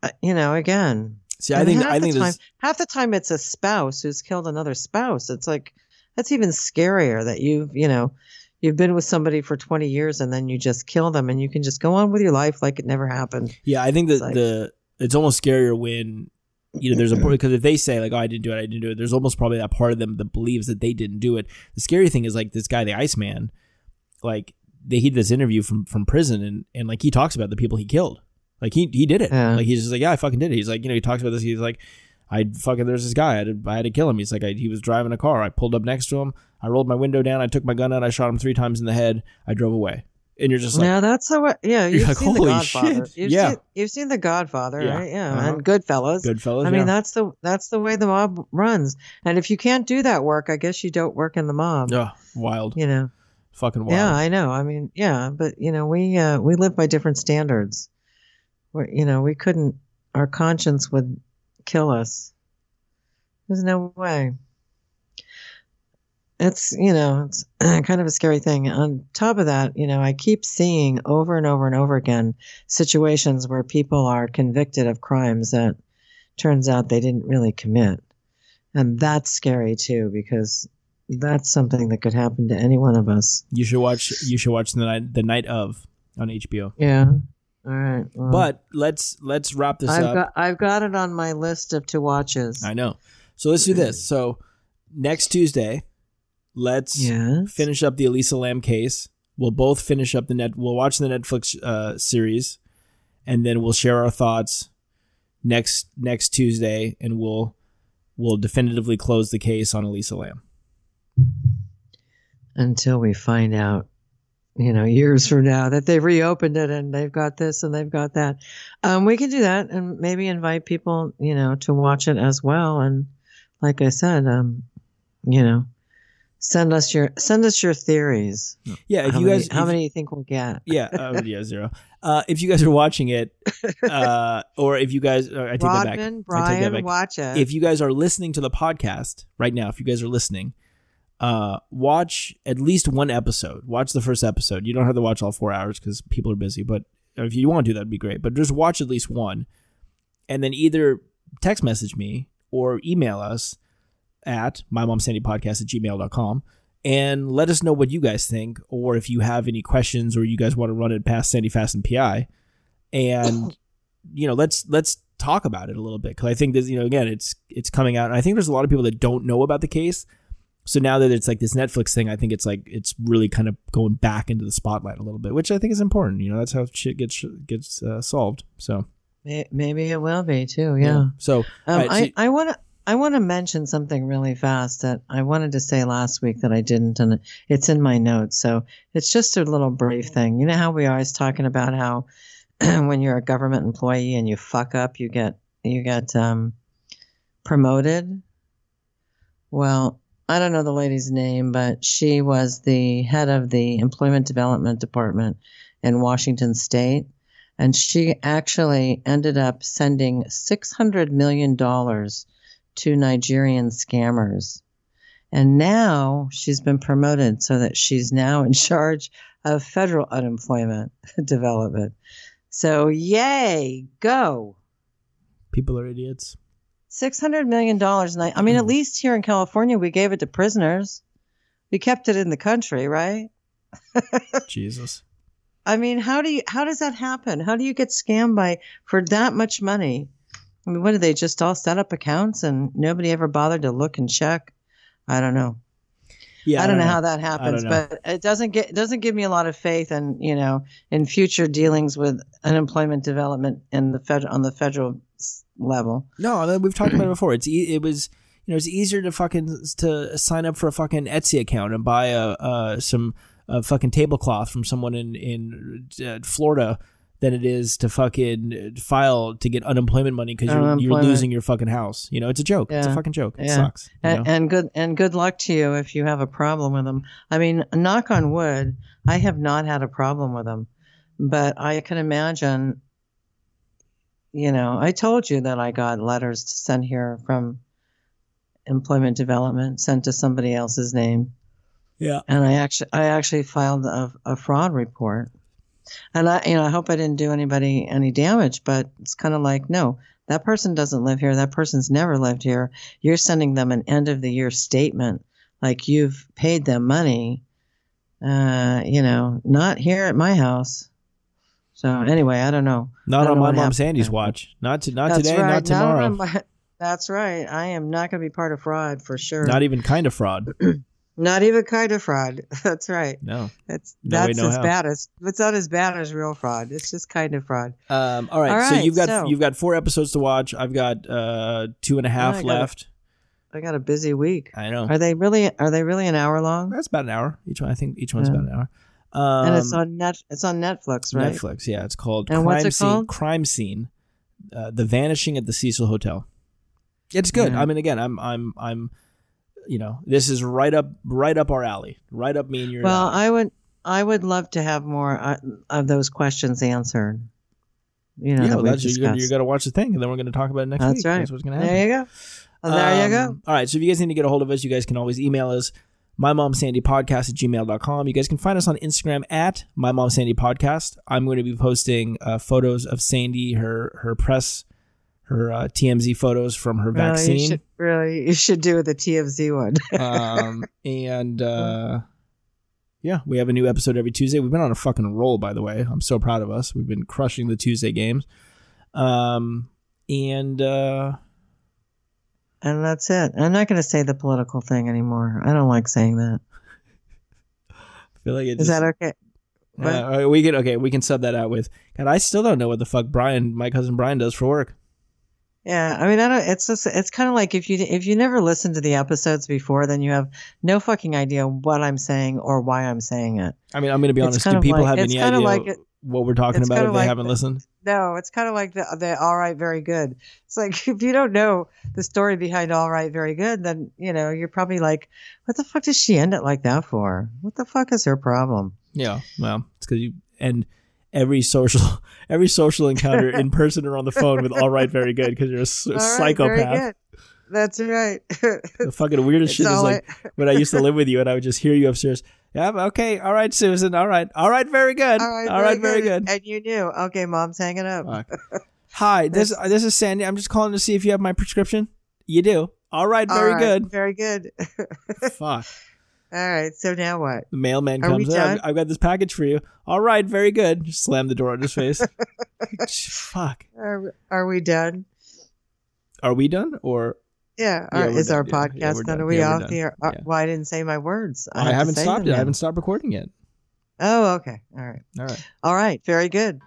uh, you know, again. See, I think half I think the time, half the time it's a spouse who's killed another spouse. It's like that's even scarier that you've you know you've been with somebody for 20 years and then you just kill them and you can just go on with your life like it never happened. yeah, I think that It's like- the it's almost scarier when you know there's a point because if they say like oh I didn't do it I didn't do it there's almost probably that part of them that believes that they didn't do it. The scary thing is like this guy the Iceman, like they he did this interview from from prison and and like he talks about the people he killed. Like he he did it. Yeah. Like he's just like yeah I fucking did it. He's like you know he talks about this. He's like I fucking there's this guy I had to, I had to kill him. He's like I, he was driving a car. I pulled up next to him. I rolled my window down. I took my gun out. I shot him three times in the head. I drove away. And you're just like yeah, that's it- Yeah, You're you've like, seen the Godfather. shit." You've Yeah. seen, you've seen the Godfather, Yeah. right? Yeah, Uh-huh. and Goodfellas. Goodfellas. I mean, yeah. that's the that's the way the mob runs. And if you can't do that work, I guess you don't work in the mob. Ugh, wild, You know. fucking wild. Yeah, I know. I mean, yeah, but you know, we uh, we live by different standards. Where you know, we couldn't. Our conscience would kill us. There's no way. It's you know, it's kind of a scary thing. On top of that, you know, I keep seeing over and over and over again situations where people are convicted of crimes that turns out they didn't really commit, and that's scary too because that's something that could happen to any one of us. You should watch. You should watch the night the night of on HBO. Yeah. All right. well, But let's let's wrap this I've up. got I've got it on my list of to watches. I know. So let's do this. So next Tuesday, let's yes. finish up the Elisa Lam case. We'll both finish up the net. We'll watch the Netflix uh, series, and then we'll share our thoughts next next Tuesday, and we'll we'll definitively close the case on Elisa Lam. Until we find out, you know, years from now that they've reopened it and they've got this and they've got that. Um, we can do that and maybe invite people, you know, to watch it as well. And like I said, um, you know, send us your send us your theories. Yeah, if how you many, guys, how if- many you think we'll get? yeah, uh, yeah, zero. Uh, if you guys are watching it, uh, or if you guys, uh, I take that back. Rodman, I take that Brian, back. watch it. if you guys are listening to the podcast right now, if you guys are listening, uh, watch at least one episode. Watch the first episode. You don't have to watch all four hours because people are busy, but if you want to do that, would be great. But just watch at least one, and then either text message me or email us at mymomsandypodcast at gmail.com and let us know what you guys think, or if you have any questions or you guys want to run it past Sandy Fast and PI, and you know let's let's talk about it a little bit because I think this you know again it's it's coming out and I think there's a lot of people that don't know about the case. So now that it's like this Netflix thing, I think it's like it's really kind of going back into the spotlight a little bit, which I think is important. You know, that's how shit gets gets uh, solved. So maybe it will be too. Yeah. So Um, Alright, so- I I want to I want to mention something really fast that I wanted to say last week that I didn't, and it's in my notes. So it's just a little brief thing. You know how we always talking about how when you're a government employee and you fuck up, you get you get um, promoted. Well, I don't know the lady's name, but she was the head of the Employment Development Department in Washington State and she actually ended up sending $600 million to Nigerian scammers. And now she's been promoted so that she's now in charge of federal unemployment development. So, yay, go. people are idiots. $600 million. And I, I mean, at hmm. least here in California, we gave it to prisoners. We kept it in the country, right? Jesus. I mean, how do you how does that happen? How do you get scammed by for that much money? I mean, what did they just all set up accounts and nobody ever bothered to look and check? I don't know. Yeah, I don't know how that happens, but it doesn't get it doesn't give me a lot of faith in you know in future dealings with unemployment development in the fed on the federal level. No, we've talked about it before. It's e- it was you know it's easier to fucking to sign up for a fucking Etsy account and buy a uh, some a fucking tablecloth from someone in in uh, Florida than it is to fucking uh, file to get unemployment money because you're, you're losing your fucking house. You know, it's a joke. It's a fucking joke. It sucks. and, and good and good luck to you if you have a problem with them. I mean, knock on wood, I have not had a problem with them, but I can imagine. You know, I told you that I got letters to send here from employment development sent to somebody else's name, yeah. and I actually I actually filed a, a fraud report. And I, you know, I hope I didn't do anybody any damage, but it's kind of like, no, that person doesn't live here. That person's never lived here. You're sending them an end of the year statement, like you've paid them money. Uh, you know, not here at my house. So anyway, I don't know. Not don't on know my mom Sandy's watch. Not to, not That's today. right. Not tomorrow. on my- that's right. I am not going to be part of fraud for sure. Not even kind of fraud. Not even kind of fraud. That's right. No. That's No that's as how. bad as it's not as bad as real fraud. It's just kind of fraud. Um, all right. All so you've got so- you've got four episodes to watch. I've got uh, two and a half I left. I got a busy week. I know. Are they really? Are they really an hour long? That's about an hour each one. I think each one's Yeah. about an hour. Um, and it's on net. It's on Netflix, right? Netflix. Yeah, it's called And Crime what's it Scene. called? Crime Scene. Uh, the Vanishing at the Cecil Hotel. It's good. Yeah. I mean, again, I'm I'm I'm, you know, this is right up right up our alley, right up me and your. Well, alley. I would. I would love to have more uh, of those questions answered. You know, yeah, that well, that's, you're, gonna, you're gonna watch the thing, and then we're gonna talk about it next That's week. right. That's what's gonna happen. There you go. Well, there you go. Um, All right. So if you guys need to get a hold of us, you guys can always email us. My mom Sandy podcast at gmail.com. You guys can find us on Instagram at my mom Sandy podcast. I'm going to be posting uh, photos of Sandy, her her press, her uh, TMZ photos from her Really, you vaccine. should, really, you should do the TMZ one. um, and uh, yeah, we have a new episode every Tuesday. We've been on a fucking roll, by the way. I'm so proud of us. We've been crushing the Tuesday games. Um, and uh, and that's it. I'm not going to say the political thing anymore. I don't like saying that. I feel like it Is just, that okay? Uh, we can okay, we can sub that out with. God, I still don't know what the fuck Brian, my cousin Brian, does for work. Yeah, I mean, I don't. It's just, it's kind of like if you if you never listened to the episodes before, then you have no fucking idea what I'm saying or why I'm saying it. I mean, I'm going to be honest. Do people like- have any idea like it- what we're talking about if they like haven't the- listened? No, it's kind of like the the all right, very good. It's like if you don't know the story behind all right, very good, then you know you're probably like, what the fuck does she end it like that for? What the fuck is her problem? Yeah, well, it's because you and every social every social encounter in person or on the phone with all right, very good because you're a s- All right, very psychopath. That's right. The fucking weirdest shit is all like when I used to live with you and I would just hear you upstairs. Yeah, okay, all right, Susan, all right, all right, very good, all right, all right, very good. And you knew. Okay, mom's hanging up. Hi, this this is Sandy. I'm just calling to see if you have my prescription. You do. All right, very right, good. Very good. Fuck. All right. So now what? The mailman Are comes. "Hey, I've. I've got this package for you. All right, very good. Just slam the door on his face. Fuck. Are, are we done? Are we done or Yeah. Yeah, Are- is done. our Yeah, yeah, podcast we're done? Are we Yeah, off here? Uh, Yeah. Well, I didn't say my words. I, I, have haven't stopped it. I haven't stopped recording yet. Oh, okay. All right. All right. All right. Very good.